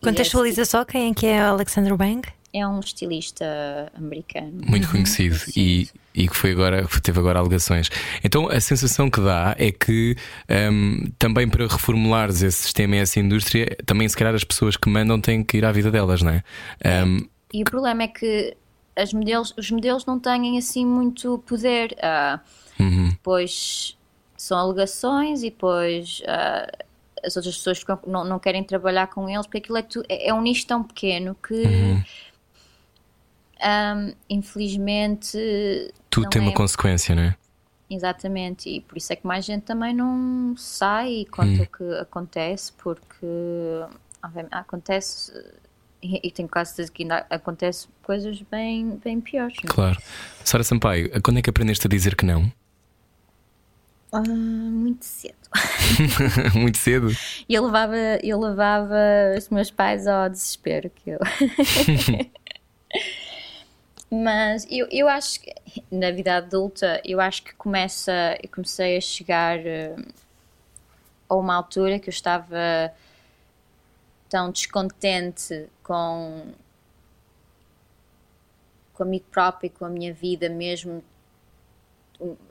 [SPEAKER 2] Contextualiza só quem é que é Alexander Wang?
[SPEAKER 4] É, um estilista americano.
[SPEAKER 1] muito conhecido e, e que foi agora teve agora alegações. Então a sensação que dá é que hum, também para reformulares esse sistema e essa indústria, também se calhar as pessoas que mandam têm que ir à vida delas, não é? Hum,
[SPEAKER 4] E o problema é que as modelos, os modelos não têm assim muito poder. Uh, Depois são alegações e depois uh, as outras pessoas não, não querem trabalhar com eles porque aquilo é, tu- é é um nicho tão pequeno que um, infelizmente
[SPEAKER 1] Tudo tem uma
[SPEAKER 4] é-
[SPEAKER 1] consequência, não é?
[SPEAKER 4] Exatamente, e por isso é que mais gente também não sai e conta o que acontece, porque obviamente, acontece e, e tenho quase certeza que ainda acontece coisas bem, bem piores. não é?
[SPEAKER 1] Claro. Sara Sampaio, quando é que aprendeste a dizer que não?
[SPEAKER 4] Ah, muito cedo.
[SPEAKER 1] Muito cedo.
[SPEAKER 4] E eu levava, eu levava os meus pais ao desespero que eu. Mas eu, eu acho que na vida adulta eu acho que começa, eu comecei a chegar eh, a uma altura que eu estava tão descontente com comigo própria com a minha vida mesmo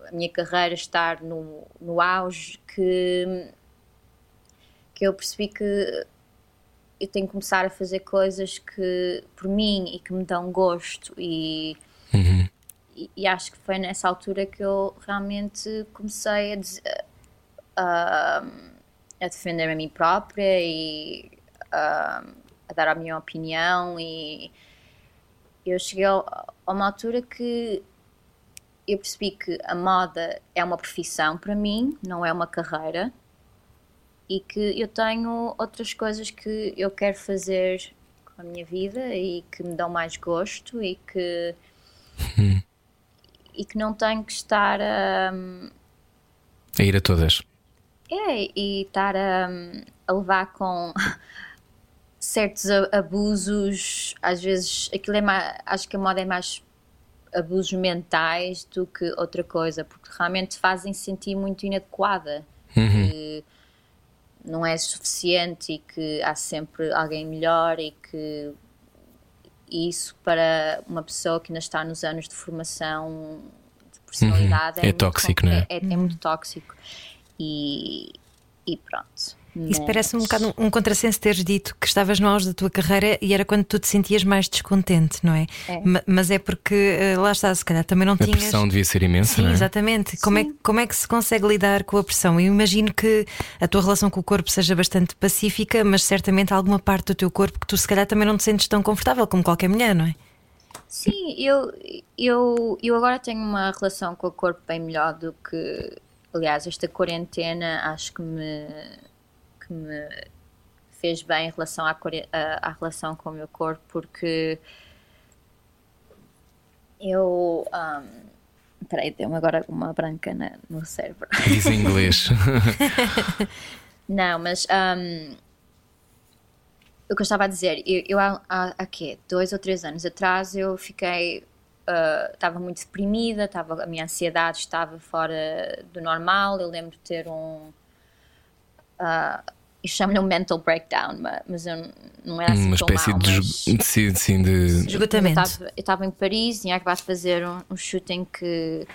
[SPEAKER 4] a minha carreira estar no, no auge que que eu percebi que eu tenho que começar a fazer coisas que por mim e que me dão gosto. E, e, e acho que foi nessa altura que eu realmente comecei a, a, a defender a mim própria e a, a dar a minha opinião. E eu cheguei a uma altura que eu percebi que a moda é uma profissão para mim, não é uma carreira e que eu tenho outras coisas que eu quero fazer com a minha vida e que me dão mais gosto e que e que não tenho que estar a
[SPEAKER 1] A ir a todas.
[SPEAKER 4] é, e estar a, a levar com certos abusos. Às vezes aquilo é mais acho que a moda é mais abusos mentais do que outra coisa porque realmente te fazem sentir muito inadequada. Que não é suficiente e que há sempre alguém melhor e que isso para uma pessoa que ainda está nos anos de formação de personalidade
[SPEAKER 1] É
[SPEAKER 4] muito
[SPEAKER 1] tóxico, não é?
[SPEAKER 4] É, é muito tóxico e, e pronto.
[SPEAKER 2] Isso
[SPEAKER 4] Mas-
[SPEAKER 2] parece um bocado um, um contrassenso teres dito que estavas no auge da tua carreira e era quando tu te sentias mais descontente, não é? Ma- Mas é porque eh, lá está, se calhar também não
[SPEAKER 1] A
[SPEAKER 2] tinhas.
[SPEAKER 1] pressão devia ser imensa,
[SPEAKER 2] Sim,
[SPEAKER 1] não é?
[SPEAKER 2] exatamente. Como é, como é que se consegue lidar com a pressão? Eu imagino que a tua relação com o corpo seja bastante pacífica, mas certamente há alguma parte do teu corpo que tu se calhar também não te sentes tão confortável como qualquer mulher, não é?
[SPEAKER 4] Sim, eu, eu, eu agora tenho uma relação com o corpo bem melhor do que. Aliás, esta quarentena acho que me, que me fez bem em relação à, à, à relação com o meu corpo, porque eu. Um, Peraí, deu-me agora uma branca na- no cérebro.
[SPEAKER 1] Diz em inglês.
[SPEAKER 4] Não, mas um, o que eu estava a dizer, eu, eu há, há, há quê? Dois ou três anos atrás eu fiquei, uh, estava muito deprimida, estava, a minha ansiedade estava fora do normal, eu lembro de ter um, uh, eu chamo-lhe um mental breakdown, ma- mas eu, não era assim
[SPEAKER 1] Uma
[SPEAKER 4] tão
[SPEAKER 1] espécie
[SPEAKER 4] mal,
[SPEAKER 1] de, sim, sim, de-
[SPEAKER 2] Esgotamento.
[SPEAKER 4] eu estava- em Paris, tinha acabado de fazer um, um shooting que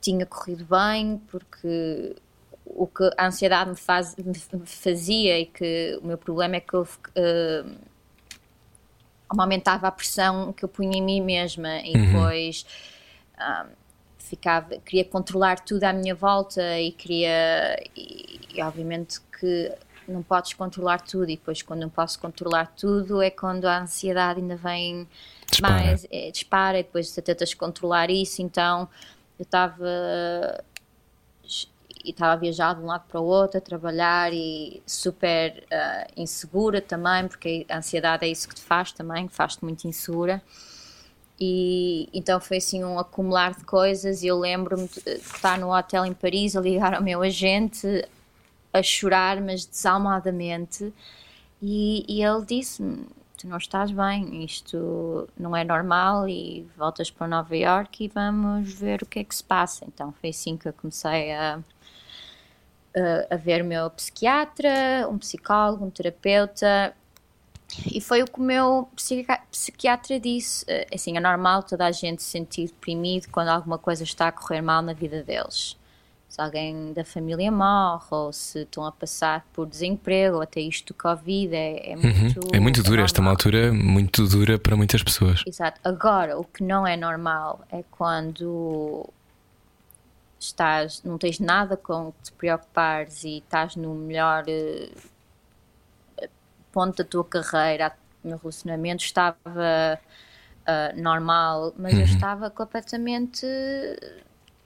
[SPEAKER 4] tinha corrido bem, porque o que a ansiedade me, faz, me fazia e que o meu problema é que eu eh, aumentava a pressão que eu punha em mim mesma e depois ah, ficava, queria controlar tudo à minha volta e queria e, e obviamente que não podes controlar tudo e depois quando não posso controlar tudo é quando a ansiedade ainda vem
[SPEAKER 1] Dispara.
[SPEAKER 4] mais é, dispara e depois tentas controlar isso então eu estava e estava a viajar de um lado para o outro, a trabalhar e super ah, insegura também, porque a ansiedade é isso que te faz também, faz-te muito insegura. E então foi assim um acumular de coisas. E eu lembro-me de estar no hotel em Paris a ligar ao meu agente a chorar, mas desalmadamente. E, e ele disse-me: Tu não estás bem, isto não é normal. E voltas para Nova York e vamos ver o que é que se passa. Então foi assim que eu comecei a, a, a ver o meu psiquiatra, um psicólogo, um terapeuta. E foi o que o meu psiquiatra disse. eh, Assim, é normal toda a gente se sentir deprimido quando alguma coisa está a correr mal na vida deles. se alguém da família morre ou se estão a passar por desemprego ou até isto do Covid. É, é muito.
[SPEAKER 1] É muito dura, esta é uma altura muito dura para muitas pessoas.
[SPEAKER 4] Exato. Agora, o que não é normal é quando estás, não tens nada com que te preocupares e estás no melhor eh, ponto da tua carreira. O meu relacionamento estava ah, normal, mas eu estava completamente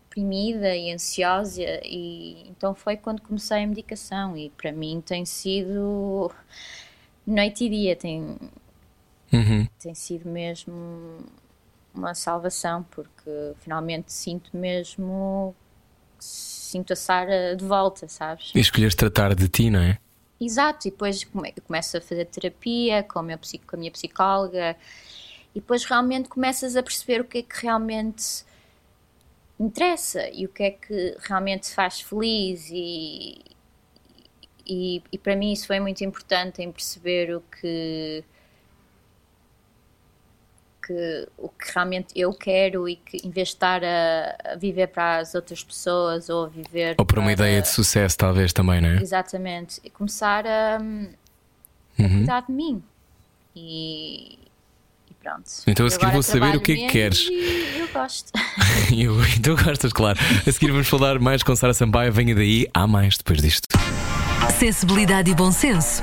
[SPEAKER 4] deprimida e ansiosa e então foi quando comecei a medicação e para mim tem sido noite e dia, tem,
[SPEAKER 1] Uhum.
[SPEAKER 4] tem sido mesmo uma salvação, porque finalmente sinto mesmo sinto a Sara de volta, sabes?
[SPEAKER 1] E escolheres tratar de ti, não é?
[SPEAKER 4] Exato, e depois come- começo a fazer terapia com, meu com a minha psicóloga e depois realmente começas a perceber o que é que realmente interessa e o que é que realmente te faz feliz e, e, e para mim isso foi muito importante em perceber o que que o que realmente eu quero e que em vez de estar a, a viver para as outras pessoas ou a viver
[SPEAKER 1] Ou por uma
[SPEAKER 4] para-
[SPEAKER 1] ideia de sucesso, talvez também, não é?
[SPEAKER 4] Exatamente. E começar a, a
[SPEAKER 1] Uhum.
[SPEAKER 4] cuidar de mim. E, e pronto.
[SPEAKER 1] Então a seguir
[SPEAKER 4] agora
[SPEAKER 1] vou saber o que é que queres.
[SPEAKER 4] Eu gosto.
[SPEAKER 1] Eu, e tu gostas, claro. A seguir vamos falar mais com Sara Sampaio. Venha daí, há mais depois disto.
[SPEAKER 5] Sensibilidade e bom senso.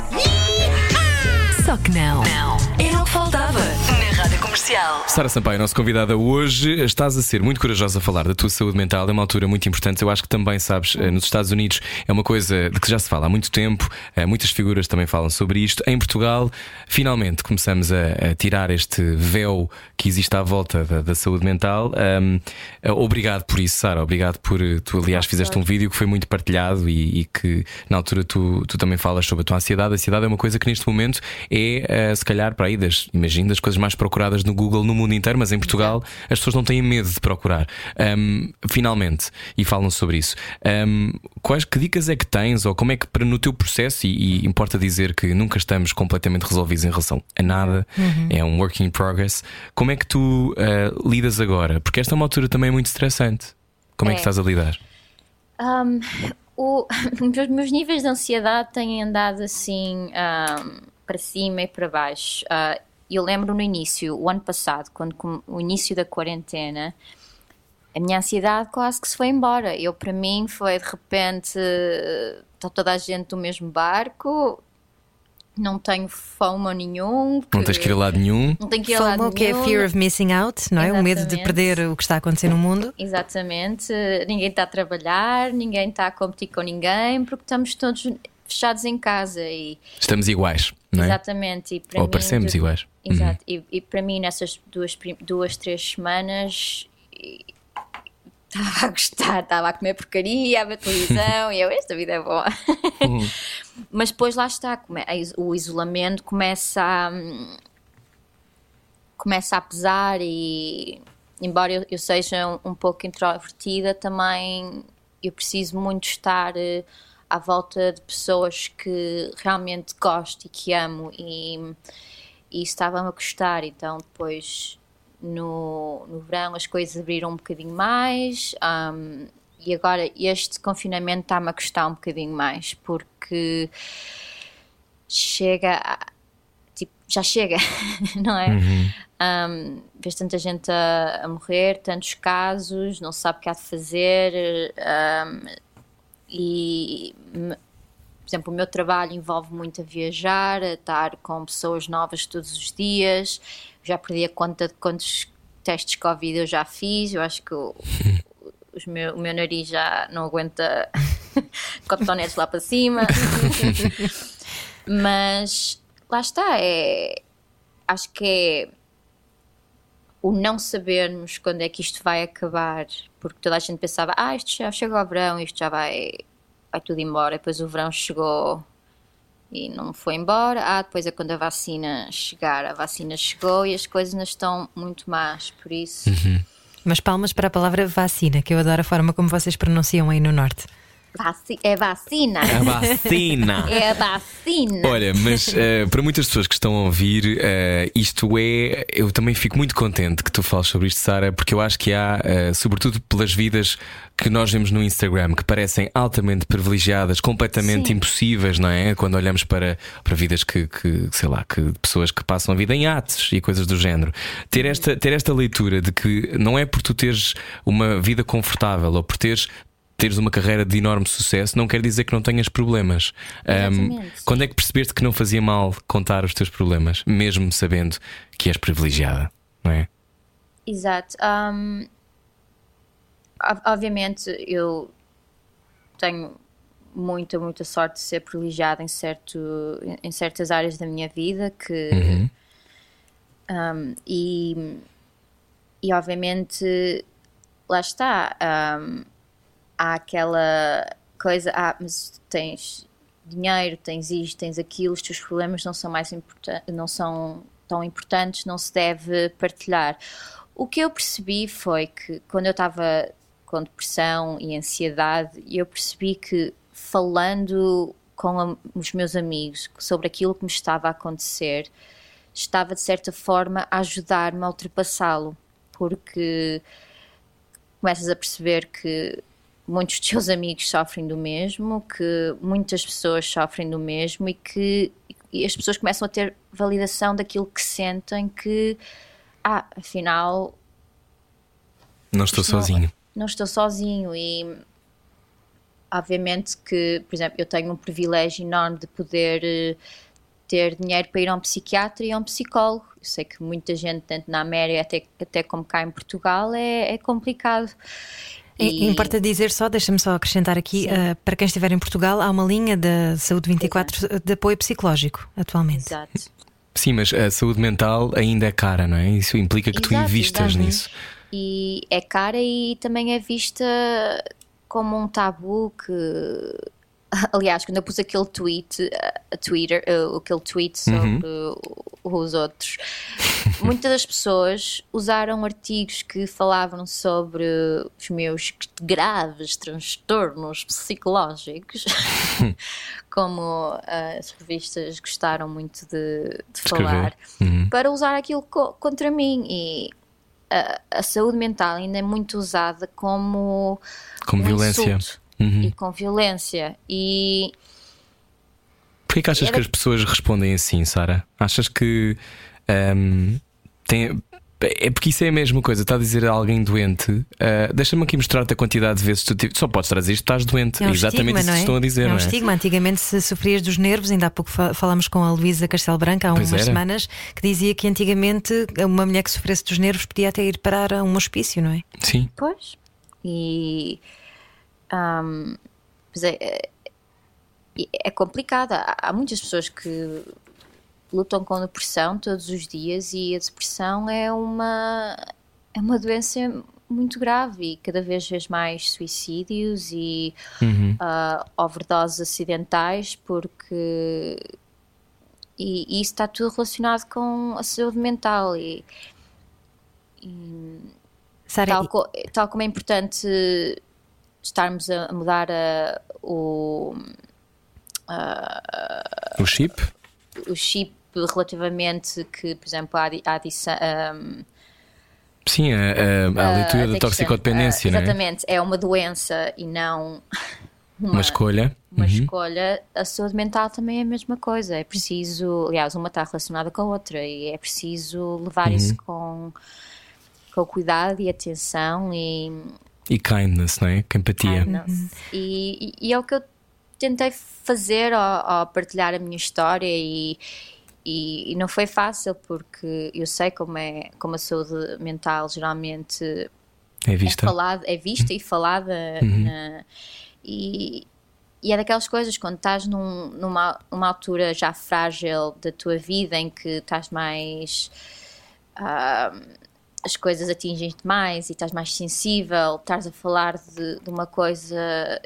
[SPEAKER 5] Só que não. Não. Era o que faltava Comercial.
[SPEAKER 1] Sara Sampaio, nossa convidada hoje, estás a ser muito corajosa a falar da tua saúde mental, é uma altura muito importante. Eu acho que também, sabes, eh, nos Estados Unidos é uma coisa de que já se fala há muito tempo, eh, muitas figuras também falam sobre isto. Em Portugal, finalmente começamos a, a tirar este véu que existe à volta da, da saúde mental. Ahm, eh, obrigado por isso, Sara, obrigado por. Tu, aliás, fizeste um vídeo que foi muito partilhado e, e que na altura tu, tu também falas sobre a tua ansiedade. A ansiedade é uma coisa que neste momento é, se calhar, para aí, das, imagino, das coisas mais procuradas no Google no mundo inteiro, mas em Portugal as pessoas não têm medo de procurar. Ahm, finalmente, e falam sobre isso. Ahm, quais que dicas é que tens, ou como é que para no teu processo, e, e importa dizer que nunca estamos completamente resolvidos em relação a nada, é um work in progress. Como é que tu ah, lidas agora? Porque esta é uma altura também muito estressante. Como é, que
[SPEAKER 4] É.
[SPEAKER 1] estás a lidar?
[SPEAKER 4] Um, o- os meus níveis de ansiedade têm andado assim um, para cima e para baixo. Uh, eu lembro no início, o ano passado, quando com- o início da quarentena, a minha ansiedade quase que se foi embora. Eu, para mim, foi de repente está toda a gente do mesmo barco, não tenho fome nenhum.
[SPEAKER 1] Não tens que ir a lado nenhum.
[SPEAKER 4] Não tenho que ir a lado
[SPEAKER 2] FOMO, que é
[SPEAKER 4] nenhum.
[SPEAKER 2] Fear of Missing Out, não é? O medo de
[SPEAKER 4] Exatamente.
[SPEAKER 2] perder o que está a acontecer no mundo.
[SPEAKER 4] Exatamente, ninguém está a trabalhar, ninguém está a competir com ninguém, porque estamos todos fechados em casa e
[SPEAKER 1] Estamos iguais, não é?
[SPEAKER 4] exatamente. E para
[SPEAKER 1] Ou
[SPEAKER 4] mim,
[SPEAKER 1] parecemos iguais. Uhum.
[SPEAKER 4] Exato, e, e para mim nessas duas, duas três semanas estava a gostar, estava a comer porcaria, a ver televisão e eu, esta vida é boa.
[SPEAKER 1] Uhum.
[SPEAKER 4] Mas depois lá está, o isolamento começa a, começa a pesar e embora eu, eu seja um, um pouco introvertida também eu preciso muito estar eh, à volta de pessoas que realmente gosto e que amo e, e isso estava-me a custar então depois no, no verão as coisas abriram um bocadinho mais hum, e agora este confinamento está-me a custar um bocadinho mais porque chega a- tipo, já chega, não é? Um, vês tanta gente a, a morrer, tantos casos, não sabe o que há de fazer um, e por exemplo, o meu trabalho envolve muito a viajar, a estar com pessoas novas todos os dias. Já perdi a conta de quantos testes Covid eu já fiz. Eu acho que o, meu, o meu nariz já não aguenta cotonetes lá para cima. Mas lá está, é, acho que é o não sabermos quando é que isto vai acabar, porque toda a gente pensava, ah, isto já chega ao verão, isto já vai, vai tudo embora. E depois o verão chegou e não foi embora. Ah, depois é quando a vacina chegar, a vacina chegou e as coisas ainda estão muito más, por isso.
[SPEAKER 2] Mas palmas para a palavra vacina, que eu adoro a forma como vocês pronunciam aí no Norte.
[SPEAKER 4] Vaci é vacina.
[SPEAKER 1] A vacina.
[SPEAKER 4] É a vacina.
[SPEAKER 1] Olha, mas uh, para muitas pessoas que estão a ouvir, uh, isto é. Eu também fico muito contente que tu fales sobre isto, Sara, porque eu acho que há, uh, sobretudo pelas vidas que nós vemos no Instagram, que parecem altamente privilegiadas, completamente
[SPEAKER 4] Sim.
[SPEAKER 1] impossíveis, não é? Quando olhamos para, para vidas que, que, sei lá, que pessoas que passam a vida em atos e coisas do género. Ter esta, ter esta leitura de que não é por tu teres uma vida confortável ou por teres teres uma carreira de enorme sucesso não quer dizer que não tenhas problemas. Um, quando é que percebeste que não fazia mal contar os teus problemas, mesmo sabendo que és privilegiada, não é?
[SPEAKER 4] Exato. Ob- obviamente, eu tenho muita, muita sorte de ser privilegiada em, certo, em certas áreas da minha vida que. ahm, e, e, obviamente, lá está. ahm, há aquela coisa, ah, mas tens dinheiro, tens isto, tens aquilo, os teus problemas não são mais importantes, não são tão importantes, não se deve partilhar. O que eu percebi foi que quando eu estava com depressão e ansiedade, eu percebi que falando com os meus amigos sobre aquilo que me estava a acontecer, estava de certa forma a ajudar-me a ultrapassá-lo, porque começas a perceber que muitos dos teus amigos sofrem do mesmo, que muitas pessoas sofrem do mesmo e que e as pessoas começam a ter validação daquilo que sentem que, ah, afinal,
[SPEAKER 1] Não estou
[SPEAKER 4] não-
[SPEAKER 1] sozinho.
[SPEAKER 4] não estou sozinho e obviamente que, por exemplo, eu tenho um privilégio enorme de poder eh, ter dinheiro para ir a um psiquiatra e a um psicólogo. Eu sei que muita gente, tanto na América até, até como cá em Portugal, é, é complicado.
[SPEAKER 2] E... Importa dizer só, deixa-me só acrescentar aqui, uh, para quem estiver em Portugal, há uma linha da Saúde 24 de apoio psicológico atualmente.
[SPEAKER 4] Exato.
[SPEAKER 1] Sim, mas a saúde mental ainda é cara, não é? Isso implica que tu
[SPEAKER 4] Exato,
[SPEAKER 1] invistas
[SPEAKER 4] exato.
[SPEAKER 1] nisso.
[SPEAKER 4] E é cara e também é vista como um tabu que. Aliás, quando eu pus aquele tweet, a- a Twitter, uh, aquele tweet sobre os outros, muitas das pessoas usaram artigos que falavam sobre os meus graves transtornos psicológicos, como uh, as revistas gostaram muito de, de falar,
[SPEAKER 1] Uhum.
[SPEAKER 4] para usar aquilo co- contra mim. E a, a saúde mental ainda é muito usada como
[SPEAKER 1] Como
[SPEAKER 4] um
[SPEAKER 1] violência. Uhum.
[SPEAKER 4] e com violência. E
[SPEAKER 1] Porquê que achas
[SPEAKER 4] Era-
[SPEAKER 1] que as pessoas respondem assim, Sara? Achas que ahm, tem. É porque isso é a mesma coisa, está a dizer a alguém doente. ah, Deixa-me aqui mostrar-te a quantidade de vezes que tu tive- só podes trazer isto, estás doente.
[SPEAKER 2] É um
[SPEAKER 1] exatamente
[SPEAKER 2] estigma,
[SPEAKER 1] isso que
[SPEAKER 2] é?
[SPEAKER 1] estão a dizer,
[SPEAKER 2] é um
[SPEAKER 1] não é?
[SPEAKER 2] estigma. Antigamente, se sofrias dos nervos, ainda há pouco fa- falámos com a Luísa Castelo Branca há
[SPEAKER 1] Pois
[SPEAKER 2] umas
[SPEAKER 1] era.
[SPEAKER 2] semanas, que dizia que antigamente uma mulher que sofresse dos nervos podia até ir parar a um hospício, não é?
[SPEAKER 1] Sim.
[SPEAKER 4] Pois. E. ahm, pois é, é, é complicado. Há, há muitas pessoas que lutam com depressão todos os dias e a depressão é uma, é uma doença muito grave e cada vez vês mais suicídios e ah, overdoses acidentais porque e, e isso está tudo relacionado com a saúde mental e
[SPEAKER 2] Sara,
[SPEAKER 4] tal, co- tal como é importante estarmos a a mudar a- o,
[SPEAKER 1] O chip?
[SPEAKER 4] O chip relativamente que, por exemplo, a adi- a adição. ahm,
[SPEAKER 1] Sim, a, a- a leitura
[SPEAKER 4] a
[SPEAKER 1] da toxicodependência,
[SPEAKER 4] ah,
[SPEAKER 1] não é?
[SPEAKER 4] Exatamente, é uma doença e não
[SPEAKER 1] Uma escolha.
[SPEAKER 4] uma
[SPEAKER 1] Uhum.
[SPEAKER 4] escolha. A saúde mental também é a mesma coisa. É preciso, aliás, uma está relacionada com a outra e é preciso levar isso
[SPEAKER 1] Uhum.
[SPEAKER 4] com, com cuidado e atenção e
[SPEAKER 1] E kindness, não é? Com empatia.
[SPEAKER 4] kindness. E, e- e é o que eu tentei fazer ao, ao partilhar a minha história e, e, e não foi fácil porque eu sei como é como a saúde mental geralmente
[SPEAKER 1] É
[SPEAKER 4] é
[SPEAKER 1] vista.
[SPEAKER 4] falada, é vista e falada na- e, e é daquelas coisas quando estás num- numa, numa altura já frágil da tua vida em que estás mais ah, as coisas atingem-te mais e estás mais sensível, estás a falar de, de uma coisa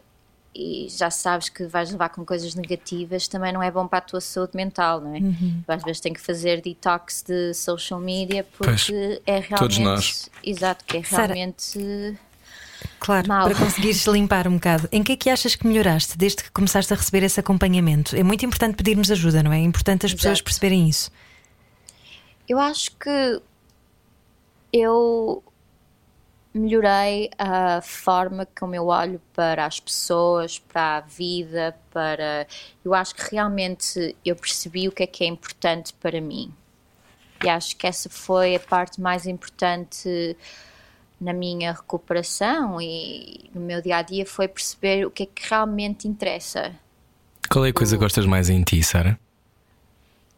[SPEAKER 4] e já sabes que vais levar com coisas negativas, também não é bom para a tua saúde mental, não é? Às vezes tem que fazer detox de social media porque
[SPEAKER 1] Pois,
[SPEAKER 4] é realmente
[SPEAKER 1] todos nós.
[SPEAKER 4] exato, que é realmente
[SPEAKER 2] Claro,
[SPEAKER 4] mal.
[SPEAKER 2] para conseguires limpar um bocado. Em que é que achas que melhoraste desde que começaste a receber esse acompanhamento? É muito importante pedirmos ajuda, não é? É importante as pessoas
[SPEAKER 4] Exato.
[SPEAKER 2] perceberem isso.
[SPEAKER 4] Eu acho que eu melhorei a forma como eu olho para as pessoas, para a vida, para. Eu acho que realmente eu percebi o que é que é importante para mim. E acho que essa foi a parte mais importante na minha recuperação e no meu dia a dia foi perceber o que é que realmente interessa.
[SPEAKER 1] Qual é a coisa que gostas mais em ti, Sara?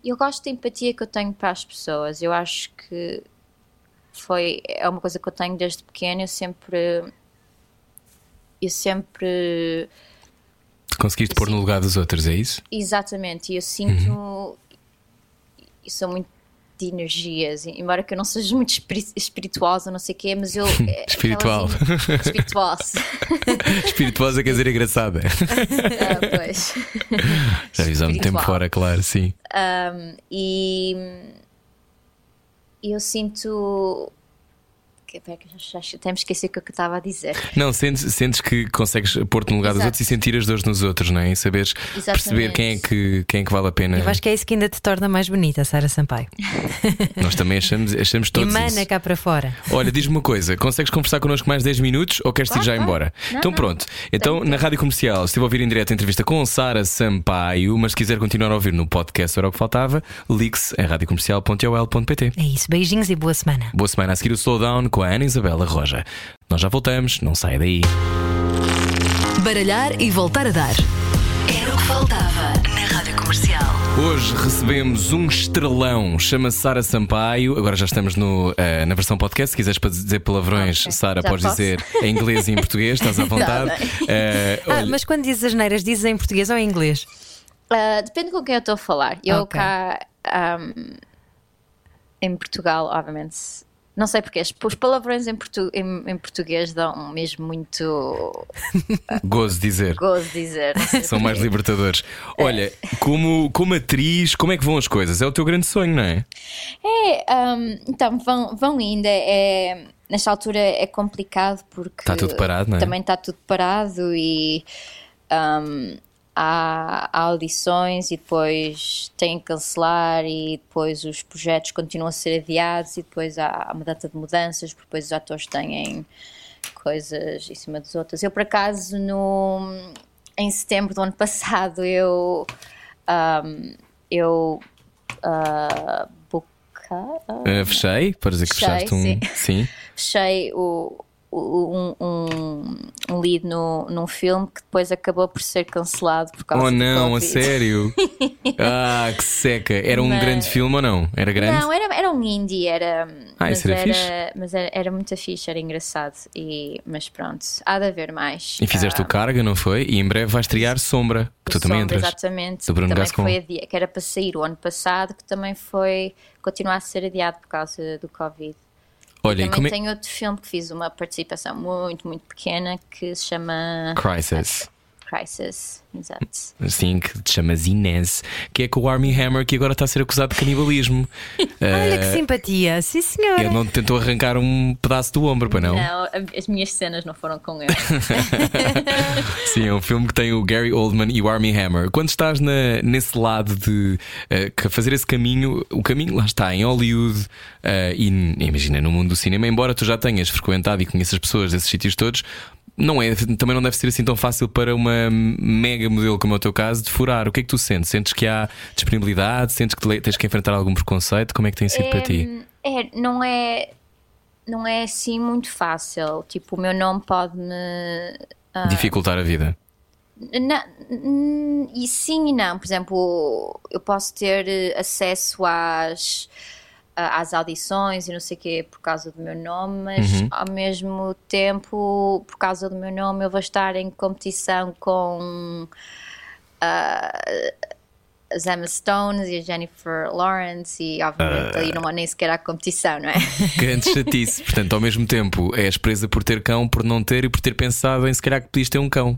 [SPEAKER 4] Eu gosto da empatia que eu tenho para as pessoas. Eu acho que foi é uma coisa que eu tenho desde pequena. Eu sempre eu sempre
[SPEAKER 1] Conseguiste pôr no lugar dos outros, é isso?
[SPEAKER 4] exatamente. E eu sinto
[SPEAKER 1] Uhum.
[SPEAKER 4] eu sou muito de energias, embora que eu não seja muito espiri- espirituosa, não sei o quê, mas eu é
[SPEAKER 1] Espiritual.
[SPEAKER 4] aquelas- espirituosa.
[SPEAKER 1] Espirituosa quer dizer engraçada.
[SPEAKER 4] Ah, pois.
[SPEAKER 1] Já vimos há muito tempo
[SPEAKER 4] Espiritual.
[SPEAKER 1] fora, claro, sim.
[SPEAKER 4] E e eu sinto. Que- já, já até me esqueci o que eu estava a dizer.
[SPEAKER 1] Não, sentes, sentes que consegues pôr-te no lugar dos
[SPEAKER 4] Exato.
[SPEAKER 1] outros e sentir as dores nos outros, não é? E saberes perceber quem é, que, quem é que vale a pena.
[SPEAKER 2] Eu acho que é isso que ainda te torna mais bonita, Sara Sampaio.
[SPEAKER 1] Nós também achamos, achamos todos
[SPEAKER 2] Emana
[SPEAKER 1] isso.
[SPEAKER 2] cá para fora.
[SPEAKER 1] Olha, diz-me uma coisa: consegues conversar connosco mais 10 minutos ou queres ir já
[SPEAKER 4] claro.
[SPEAKER 1] embora?
[SPEAKER 4] Não,
[SPEAKER 1] então
[SPEAKER 4] não.
[SPEAKER 1] pronto. Então, na rádio comercial, estive a ouvir em direto a entrevista com Sara Sampaio, mas se quiser continuar a ouvir no podcast Era o que Faltava, ligue-se em radiocomercial.ol.pt.
[SPEAKER 2] É isso. Beijinhos e boa semana.
[SPEAKER 1] Boa semana a seguir o Slowdown com a Ana Isabela Roja. Nós já voltamos, não saia daí.
[SPEAKER 5] Baralhar e voltar a dar. Era o que faltava na Rádio Comercial.
[SPEAKER 1] Hoje recebemos um estrelão, chama-se Sara Sampaio. Agora já estamos no, eh, na versão podcast. Se quiseres para dizer palavrões,
[SPEAKER 4] Ok,
[SPEAKER 1] Sara,
[SPEAKER 4] já
[SPEAKER 1] podes
[SPEAKER 4] posso.
[SPEAKER 1] dizer em inglês e em português, estás à vontade. Eh,
[SPEAKER 2] Ah,
[SPEAKER 1] olha,
[SPEAKER 2] mas quando dizes as neiras, dizes em português ou em inglês?
[SPEAKER 4] Ah, depende com quem eu estou a falar. Eu
[SPEAKER 2] Ok.
[SPEAKER 4] cá ahm, em Portugal, obviamente. Não sei porque os palavrões em, portu- em- em português dão mesmo muito
[SPEAKER 1] gozo dizer.
[SPEAKER 4] gozo de dizer.
[SPEAKER 1] São mais libertadores. Olha, como, como atriz, como é que vão as coisas? É o teu grande sonho, não é?
[SPEAKER 4] É, ahm, então vão, vão indo. É, nesta altura é complicado porque
[SPEAKER 1] Está tudo parado, não é?
[SPEAKER 4] também está tudo parado e ahm, há, há audições e depois têm que cancelar e depois os projetos continuam a ser adiados e depois há uma data de mudanças porque depois os atores têm coisas em cima dos outros. Eu por acaso no em setembro do ano passado eu ahm, eu ah, boca-
[SPEAKER 1] Eh, fechei, dizer que
[SPEAKER 4] Fechei,
[SPEAKER 1] fechaste um.
[SPEAKER 4] sim.
[SPEAKER 1] sim.
[SPEAKER 4] fechei o- um, um, um lead no, num filme que depois acabou por ser cancelado por causa
[SPEAKER 1] Oh
[SPEAKER 4] do
[SPEAKER 1] não, a sério? ah, que seca. Era um
[SPEAKER 4] Mas-
[SPEAKER 1] grande filme ou não? Era grande?
[SPEAKER 4] Não, era, era um indie, era,
[SPEAKER 1] Ah,
[SPEAKER 4] mas,
[SPEAKER 1] era fixe?
[SPEAKER 4] mas era, era muito fixe, era engraçado. E, mas pronto, há de haver mais.
[SPEAKER 1] E fizeste
[SPEAKER 4] Ah,
[SPEAKER 1] o Carga, não foi? E em breve vai estrear Sombra, que tu também
[SPEAKER 4] Sombra,
[SPEAKER 1] entras.
[SPEAKER 4] Exatamente,
[SPEAKER 1] do Bruno
[SPEAKER 4] que também
[SPEAKER 1] Gascon.
[SPEAKER 4] foi que era para sair o ano passado, que também foi continuar a ser adiado por causa do Covid.
[SPEAKER 1] Olha,
[SPEAKER 4] Também
[SPEAKER 1] como é.
[SPEAKER 4] tem outro filme que fiz uma participação muito, muito pequena que se chama
[SPEAKER 1] Crisis.
[SPEAKER 4] Crisis. Exato.
[SPEAKER 1] Assim que te chamas Inês, que é com o Army Hammer que agora está a ser acusado de canibalismo.
[SPEAKER 2] Olha que
[SPEAKER 1] Eh,
[SPEAKER 2] simpatia. Sim, senhora.
[SPEAKER 1] Ele não te tentou arrancar um pedaço do ombro, para não?
[SPEAKER 4] Não, as minhas cenas não foram com ele.
[SPEAKER 1] Sim, é um filme que tem o Gary Oldman e o Army Hammer. Quando estás na- nesse lado de que fazer esse caminho, o caminho lá está em Hollywood eh, e imagina no mundo do cinema, embora tu já tenhas frequentado e conheças pessoas desses sítios todos. Não é, também não deve ser assim tão fácil para uma mega modelo como é o teu caso de furar. O que é que tu sentes? Sentes que há disponibilidade? Sentes que te- tens que enfrentar algum preconceito? Como é que tem sido para ti?
[SPEAKER 4] É, não é. Não é assim muito fácil. Tipo, o meu nome pode-me. ah,
[SPEAKER 1] Dificultar a vida.
[SPEAKER 4] Na- e sim e não. Por exemplo, eu posso ter eh, acesso às, às audições e não sei o quê por causa do meu nome, mas ao mesmo tempo, por causa do meu nome, eu vou estar em competição com ah, as Emma Stones e a Jennifer Lawrence e obviamente aí não há nem sequer há competição, não é?
[SPEAKER 1] Grande chatice. Portanto, ao mesmo tempo, és presa por ter cão, por não ter e por ter pensado em se calhar que podias ter um cão.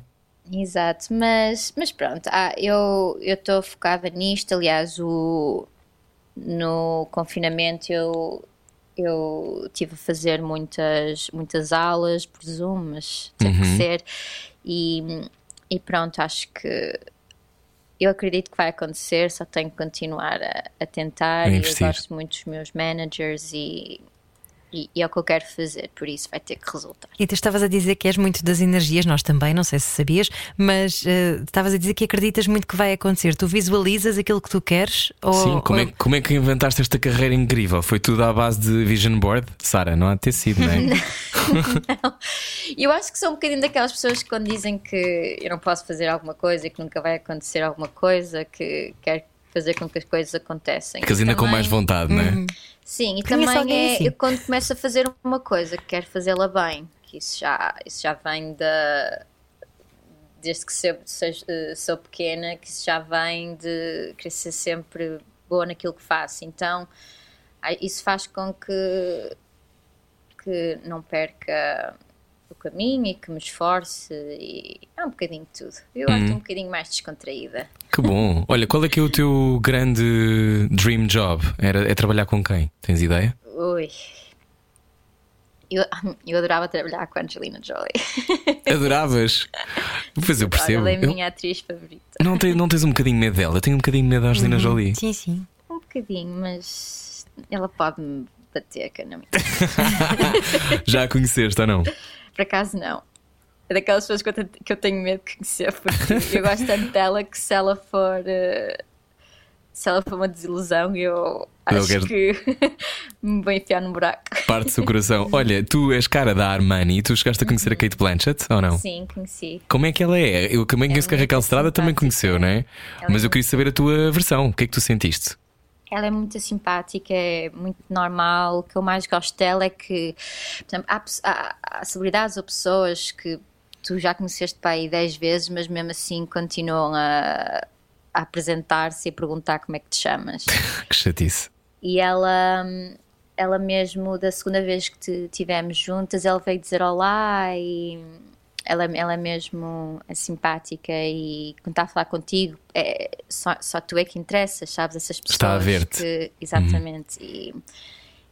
[SPEAKER 4] Exato, mas, mas pronto, ah, eu estou focada nisto. Aliás, o, no confinamento eu eu tive a fazer muitas, muitas aulas por Zoom, mas teve que ser. E, e pronto, acho que eu acredito que vai acontecer, só tenho que continuar a, a tentar.
[SPEAKER 1] A
[SPEAKER 4] e eu gosto muito dos meus managers e, e, e é o que eu quero fazer, por isso vai ter que resultar.
[SPEAKER 2] E tu estavas a dizer que és muito das energias, nós também, não sei se sabias, mas eh, estavas a dizer que acreditas muito que vai acontecer. Tu visualizas aquilo que tu queres? Ou,
[SPEAKER 1] Sim, como é,
[SPEAKER 2] ou-
[SPEAKER 1] como é que inventaste esta carreira incrível? Foi tudo à base de vision board? Sara, não há de ter sido, não é?
[SPEAKER 4] E eu acho que sou um bocadinho daquelas pessoas que quando dizem que eu não posso fazer alguma coisa, que nunca vai acontecer alguma coisa, que quer fazer com que as coisas acontecem.
[SPEAKER 1] Ficas ainda com
[SPEAKER 4] Também-
[SPEAKER 1] mais vontade, não é?
[SPEAKER 4] Sim, e
[SPEAKER 2] Conheço
[SPEAKER 4] também é
[SPEAKER 2] assim.
[SPEAKER 4] eu quando começo a fazer uma coisa que quero fazê-la bem, que isso já, isso já vem da. Desde que sou, sou, sou pequena, que isso já vem de querer ser sempre boa naquilo que faço. Então, isso faz com que, que não perca o caminho e que me esforce. E é um bocadinho de tudo. Eu acho um bocadinho mais descontraída.
[SPEAKER 1] Que bom. Olha, qual é que é o teu grande dream job? Era, é trabalhar com quem? Tens ideia?
[SPEAKER 4] Ui. Eu, eu adorava trabalhar com a Angelina Jolie.
[SPEAKER 1] Adoravas? Pois eu percebo.
[SPEAKER 4] Ela é a
[SPEAKER 1] Eu-
[SPEAKER 4] minha atriz favorita.
[SPEAKER 1] não, tens, não tens um bocadinho medo dela? Eu tenho um bocadinho medo da Angelina Jolie.
[SPEAKER 2] Sim, sim.
[SPEAKER 4] Um bocadinho, mas ela pode-me bater, que eu não me
[SPEAKER 1] Já a conheceste ou não?
[SPEAKER 4] Por acaso, não. É daquelas pessoas que eu, eu tenho medo de conhecer, porque eu gosto tanto dela que se ela for. eh, Se ela for uma desilusão, eu
[SPEAKER 1] Eu
[SPEAKER 4] acho
[SPEAKER 1] quero-
[SPEAKER 4] que me vou enfiar num buraco.
[SPEAKER 1] Parte do seu coração. Olha, tu és cara da Armani, tu chegaste a conhecer a Kate Blanchett ou não?
[SPEAKER 4] Sim, conheci.
[SPEAKER 1] Como é que ela é? Eu também conheço que a Raquel Estrada também conheceu, não é?
[SPEAKER 4] Ela
[SPEAKER 1] Mas
[SPEAKER 4] é
[SPEAKER 1] eu queria saber a tua versão. O que é que tu sentiste?
[SPEAKER 4] Ela é muito simpática, é muito normal. O que eu mais gosto dela é que, por exemplo, há, há, há celebridades ou pessoas que tu já conheceste para aí 10 vezes, mas mesmo assim continuam a, a apresentar-se e a perguntar como é que te chamas.
[SPEAKER 1] Que chatice.
[SPEAKER 4] E ela, ela mesmo, da segunda vez que te, tivemos juntas, ela veio dizer olá e ela, ela é mesmo é simpática e quando está a falar contigo, é, só, só tu é que interessas, sabes? Essas pessoas
[SPEAKER 1] Está a ver-te.
[SPEAKER 4] que- exatamente. E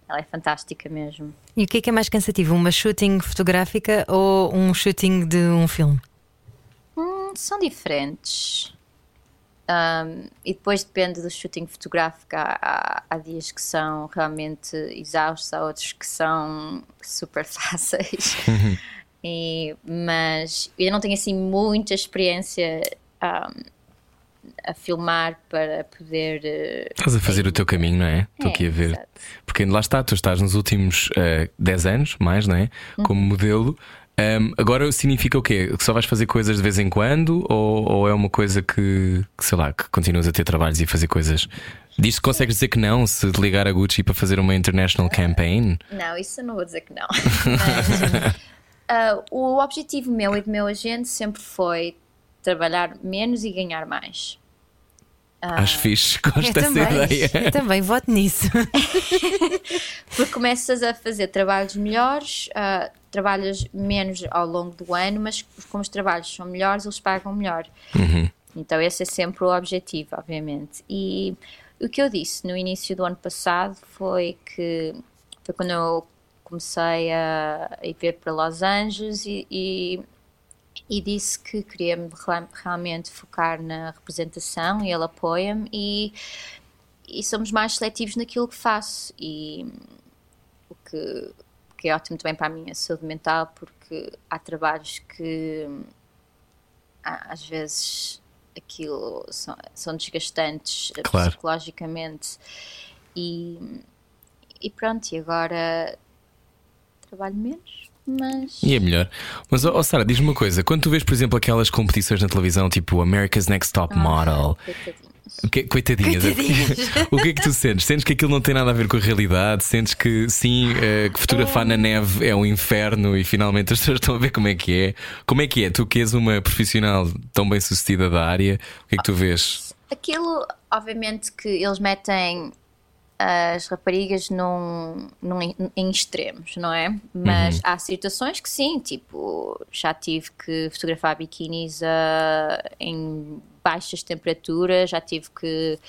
[SPEAKER 4] ela é fantástica mesmo.
[SPEAKER 2] E o que é que é mais cansativo? Uma shooting fotográfica ou um shooting de um filme?
[SPEAKER 4] Hum, são diferentes. Um, e depois depende do shooting fotográfico. Há, há- há dias que são realmente exaustos, há outros que são super fáceis. E- mas eu não tenho assim muita experiência um, a filmar para poder. eh,
[SPEAKER 1] Estás a fazer o teu caminho, não é? Estou
[SPEAKER 4] É,
[SPEAKER 1] aqui a ver.
[SPEAKER 4] exato.
[SPEAKER 1] Porque lá está, tu estás nos últimos eh, 10 anos, mais, não é? Como
[SPEAKER 4] Uhum.
[SPEAKER 1] modelo. Ahm, agora significa o quê? Que só vais fazer coisas de vez em quando? Ou, ou é uma coisa que, que, sei lá, que continuas a ter trabalhos e fazer coisas? Diz que consegues dizer que não se ligar a Gucci para fazer uma international campaign?
[SPEAKER 4] Não, isso eu não vou dizer que não. Mas, ah, o objetivo meu e do meu agente sempre foi trabalhar menos e ganhar mais.
[SPEAKER 1] Acho fixe, gosto
[SPEAKER 2] eu
[SPEAKER 1] dessa
[SPEAKER 2] também,
[SPEAKER 1] ideia.
[SPEAKER 2] eu também voto nisso.
[SPEAKER 4] Porque começas a fazer trabalhos melhores, ah, trabalhas menos ao longo do ano, mas como os trabalhos são melhores, eles pagam melhor. Então, esse é sempre o objetivo, obviamente. E o que eu disse no início do ano passado foi que foi quando eu comecei a, a ir ver para Los Angeles e, e, e disse que queria me real- realmente focar na representação e ele apoia-me e, e somos mais seletivos naquilo que faço e o que, que é ótimo também para a minha saúde mental porque há trabalhos que às vezes aquilo são, são desgastantes eh,
[SPEAKER 1] Claro.
[SPEAKER 4] psicologicamente e, e pronto, e agora trabalho menos, mas
[SPEAKER 1] E é melhor. Mas, ó Sara, diz-me uma coisa: quando tu vês, por exemplo, aquelas competições na televisão, tipo America's Next Top Model,
[SPEAKER 4] coitadinhos.
[SPEAKER 1] o que, coitadinhas, o que é que tu sentes? Sentes que aquilo não tem nada a ver com a realidade? Sentes que sim, eh, que fotografar na neve é um inferno e finalmente as pessoas estão a ver como é que é? Como é que é? Tu que és uma profissional tão bem sucedida da área, o que é que tu vês?
[SPEAKER 4] Aquilo, obviamente, que eles metem as raparigas num, num- em extremos, não é? Mas há situações que sim, tipo, já tive que fotografar biquinis ah, em baixas temperaturas, já tive que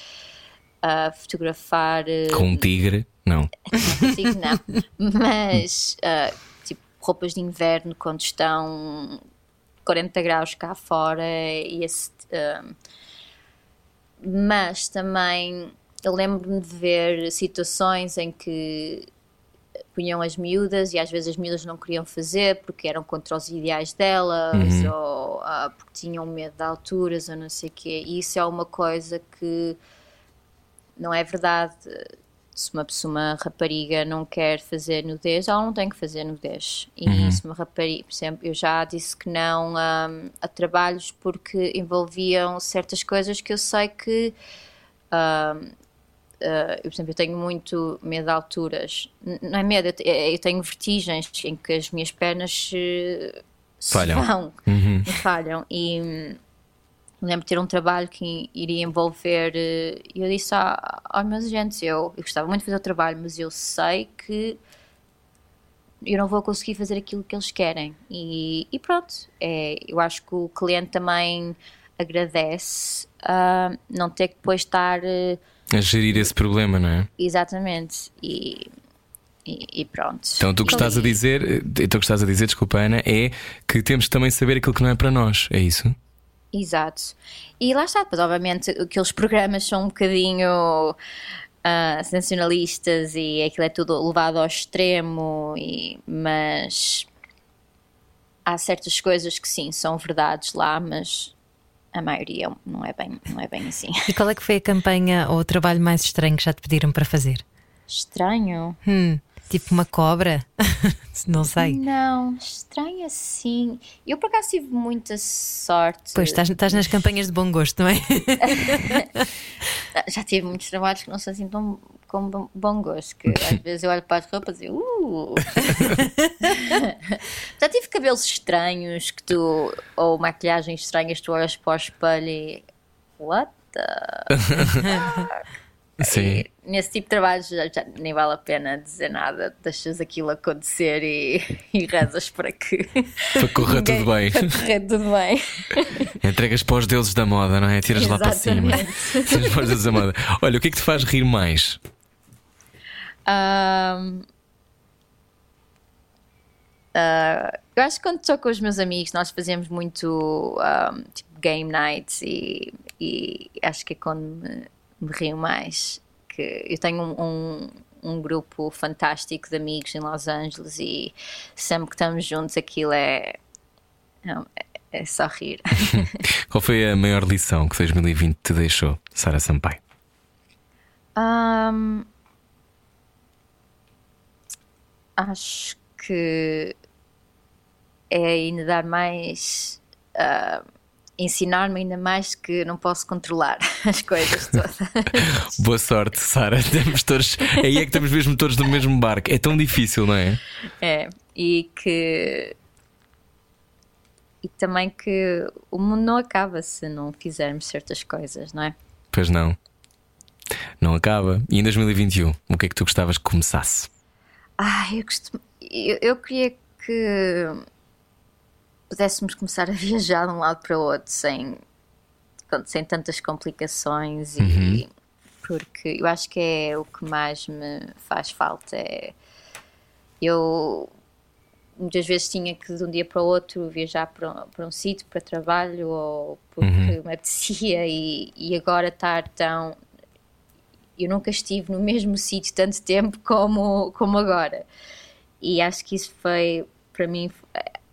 [SPEAKER 4] a fotografar. eh,
[SPEAKER 1] Com um tigre? Não.
[SPEAKER 4] consigo, não. Mas, tipo, roupas de inverno quando estão 40 graus cá fora e esse. mas também eu lembro-me de ver situações em que punham as miúdas e às vezes as miúdas não queriam fazer porque eram contra os ideais delas ou ah, porque tinham medo de alturas ou não sei o quê. E isso é uma coisa que não é verdade. Se uma pessoa, uma rapariga não quer fazer nudez, ela não tem que fazer nudez. E se uma rapariga, por exemplo, eu já disse que não hum, a trabalhos porque envolviam certas coisas que eu sei que hum, Uh, eu, por exemplo, eu tenho muito medo de alturas. Não é medo, eu te- eu tenho vertigens em que as minhas pernas se, se
[SPEAKER 1] Falham.
[SPEAKER 4] vão, me falham. E hum, lembro de ter um trabalho que iria envolver. eh, E eu disse à- aos meus agentes: eu, eu gostava muito de fazer o trabalho, mas eu sei que eu não vou conseguir fazer aquilo que eles querem. E, e pronto, é, eu acho que o cliente também agradece ah, não ter que depois estar. eh,
[SPEAKER 1] A gerir esse problema, não é?
[SPEAKER 4] Exatamente. E, e, e pronto.
[SPEAKER 1] Então, tu o que estás a dizer, eh, então, o que estás a dizer, desculpa, Ana, é que temos que também saber aquilo que não é para nós, é isso?
[SPEAKER 4] Exato. E lá está, pois obviamente aqueles programas são um bocadinho ah, sensacionalistas e aquilo é tudo levado ao extremo, e, mas há certas coisas que sim, são verdades lá, mas a maioria não é bem, não é bem assim.
[SPEAKER 2] E qual é que foi a campanha ou o trabalho mais estranho que já te pediram para fazer?
[SPEAKER 4] Estranho?
[SPEAKER 2] Hum, tipo uma cobra? Não sei.
[SPEAKER 4] Não, estranho assim. Eu por acaso tive muita sorte.
[SPEAKER 2] Pois estás, estás nas campanhas de bom gosto, não é?
[SPEAKER 4] Já tive muitos trabalhos que não são assim tão com bom- gosto, que às vezes eu olho para as roupas e uh! Já tive cabelos estranhos que tu, ou maquilhagens estranhas, tu olhas para o espelho e what the?
[SPEAKER 1] Sim.
[SPEAKER 4] E nesse tipo de trabalhos já, já nem vale a pena dizer nada, deixas aquilo acontecer e, e rezas para que
[SPEAKER 1] Para correr tudo bem.
[SPEAKER 4] para correr tudo bem.
[SPEAKER 1] Entregas para os deuses da moda, não é? Tiras lá para cima.
[SPEAKER 4] Exatamente.
[SPEAKER 1] Tiras para os deuses da moda. Olha, o que é que te faz rir mais?
[SPEAKER 4] Ahm, ah, eu acho que quando estou com os meus amigos, nós fazemos muito ahm, tipo game nights e, e acho que é quando me, me rio mais. Que eu tenho um, um, um grupo fantástico de amigos em Los Angeles e sempre que estamos juntos aquilo é. não, é, é só rir.
[SPEAKER 1] Qual foi a maior lição que 2020 te deixou, Sara Sampaio?
[SPEAKER 4] Ahm, acho que é ainda dar mais. ah, ensinar-me ainda mais que não posso controlar as coisas todas.
[SPEAKER 1] Boa sorte, Sara. Estamos todos. Aí é que estamos mesmo todos no mesmo barco. É tão difícil, não é?
[SPEAKER 4] É, e que. E também que o mundo não acaba se não fizermos certas coisas, não é?
[SPEAKER 1] Pois não. Não acaba. E em 2021, o que é que tu gostavas que começasse?
[SPEAKER 4] Ah, eu, costumo, eu, eu queria que pudéssemos começar a viajar de um lado para o outro sem, sem tantas complicações e porque eu acho que é o que mais me faz falta é eu muitas vezes tinha que de um dia para o outro viajar para um, para um sítio para trabalho ou porque me apetecia e, e agora estar tão eu nunca estive no mesmo sítio tanto tempo como, como agora. E acho que isso foi, para mim,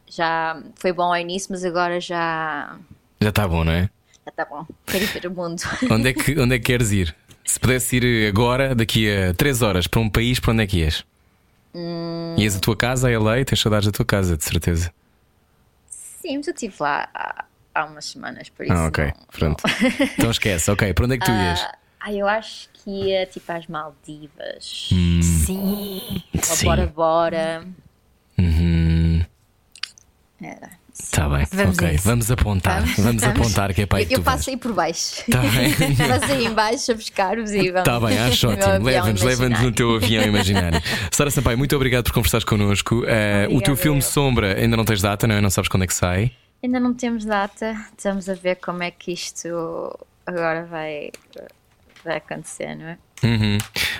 [SPEAKER 4] já foi bom ao início, mas agora já
[SPEAKER 1] Já está bom, não é?
[SPEAKER 4] já está bom. Quero ir ver o mundo.
[SPEAKER 1] Onde é, que, onde é que queres ir? Se pudesse ir agora, daqui a 3 horas, para um país, para onde é que ias?
[SPEAKER 4] Hum.
[SPEAKER 1] Ias a tua casa, a LA, tens saudades da tua casa, de certeza.
[SPEAKER 4] Sim, mas eu estive lá há, há umas semanas, por isso.
[SPEAKER 1] Ah, ok,
[SPEAKER 4] não-
[SPEAKER 1] pronto. Então esquece, ok. Para onde é que tu ias?
[SPEAKER 4] Ah, eu acho que ia tipo às Maldivas.
[SPEAKER 2] Sim.
[SPEAKER 4] Ou
[SPEAKER 1] Sim.
[SPEAKER 4] Bora Bora.
[SPEAKER 1] Uhum.
[SPEAKER 4] Era.
[SPEAKER 1] Tá bem,
[SPEAKER 2] Vamos
[SPEAKER 1] ok.
[SPEAKER 2] isso.
[SPEAKER 1] Vamos apontar. Vamos, apontar que é para
[SPEAKER 4] Eu, eu passo aí por baixo.
[SPEAKER 1] Tá bem.
[SPEAKER 4] passo aí em baixo a buscar-vos e vamos.
[SPEAKER 1] Tá bem, acho ótimo. Leva-nos, leva-nos no teu avião imaginário. Sara Sampaio, muito obrigado por conversares connosco. Eh, o teu filme
[SPEAKER 4] eu.
[SPEAKER 1] Sombra ainda não tens data, não é? Não sabes quando é que sai.
[SPEAKER 4] Ainda não temos data, estamos a ver como é que isto agora vai, vai acontecer, não é?
[SPEAKER 1] Uhum.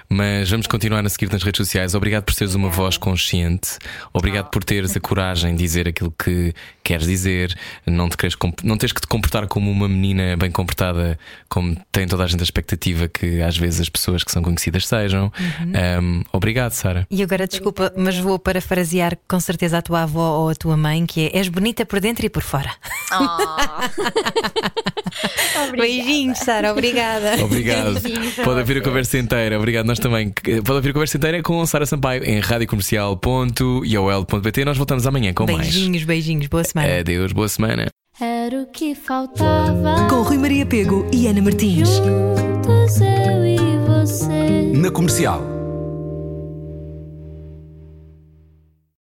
[SPEAKER 1] Mas vamos continuar a seguir nas redes sociais. Obrigado por seres uma voz consciente. Obrigado por teres a coragem de dizer aquilo que queres dizer. Não, te queres, não tens que te comportar como uma menina bem comportada, como tem toda a gente a expectativa que às vezes as pessoas que são conhecidas sejam. Um, obrigado, Sara.
[SPEAKER 2] E agora, desculpa, mas vou parafrasear com certeza a tua avó ou a tua mãe, que é és bonita por dentro e por fora.
[SPEAKER 4] Obrigada.
[SPEAKER 2] Beijinhos, Sara, obrigada.
[SPEAKER 1] Obrigado.
[SPEAKER 4] Beijinhos
[SPEAKER 1] Pode ouvir a conversa inteira. Obrigado, nós também. Pode ouvir a conversa inteira com Sara Sampaio em radiocomercial.iol.pt. Nós voltamos amanhã com mais.
[SPEAKER 2] Beijinhos, beijinhos, boa semana.
[SPEAKER 1] Adeus, boa semana.
[SPEAKER 6] Era o que faltava.
[SPEAKER 5] Com Rui Maria Pego e Ana Martins.
[SPEAKER 6] Juntos eu e você.
[SPEAKER 3] Na comercial.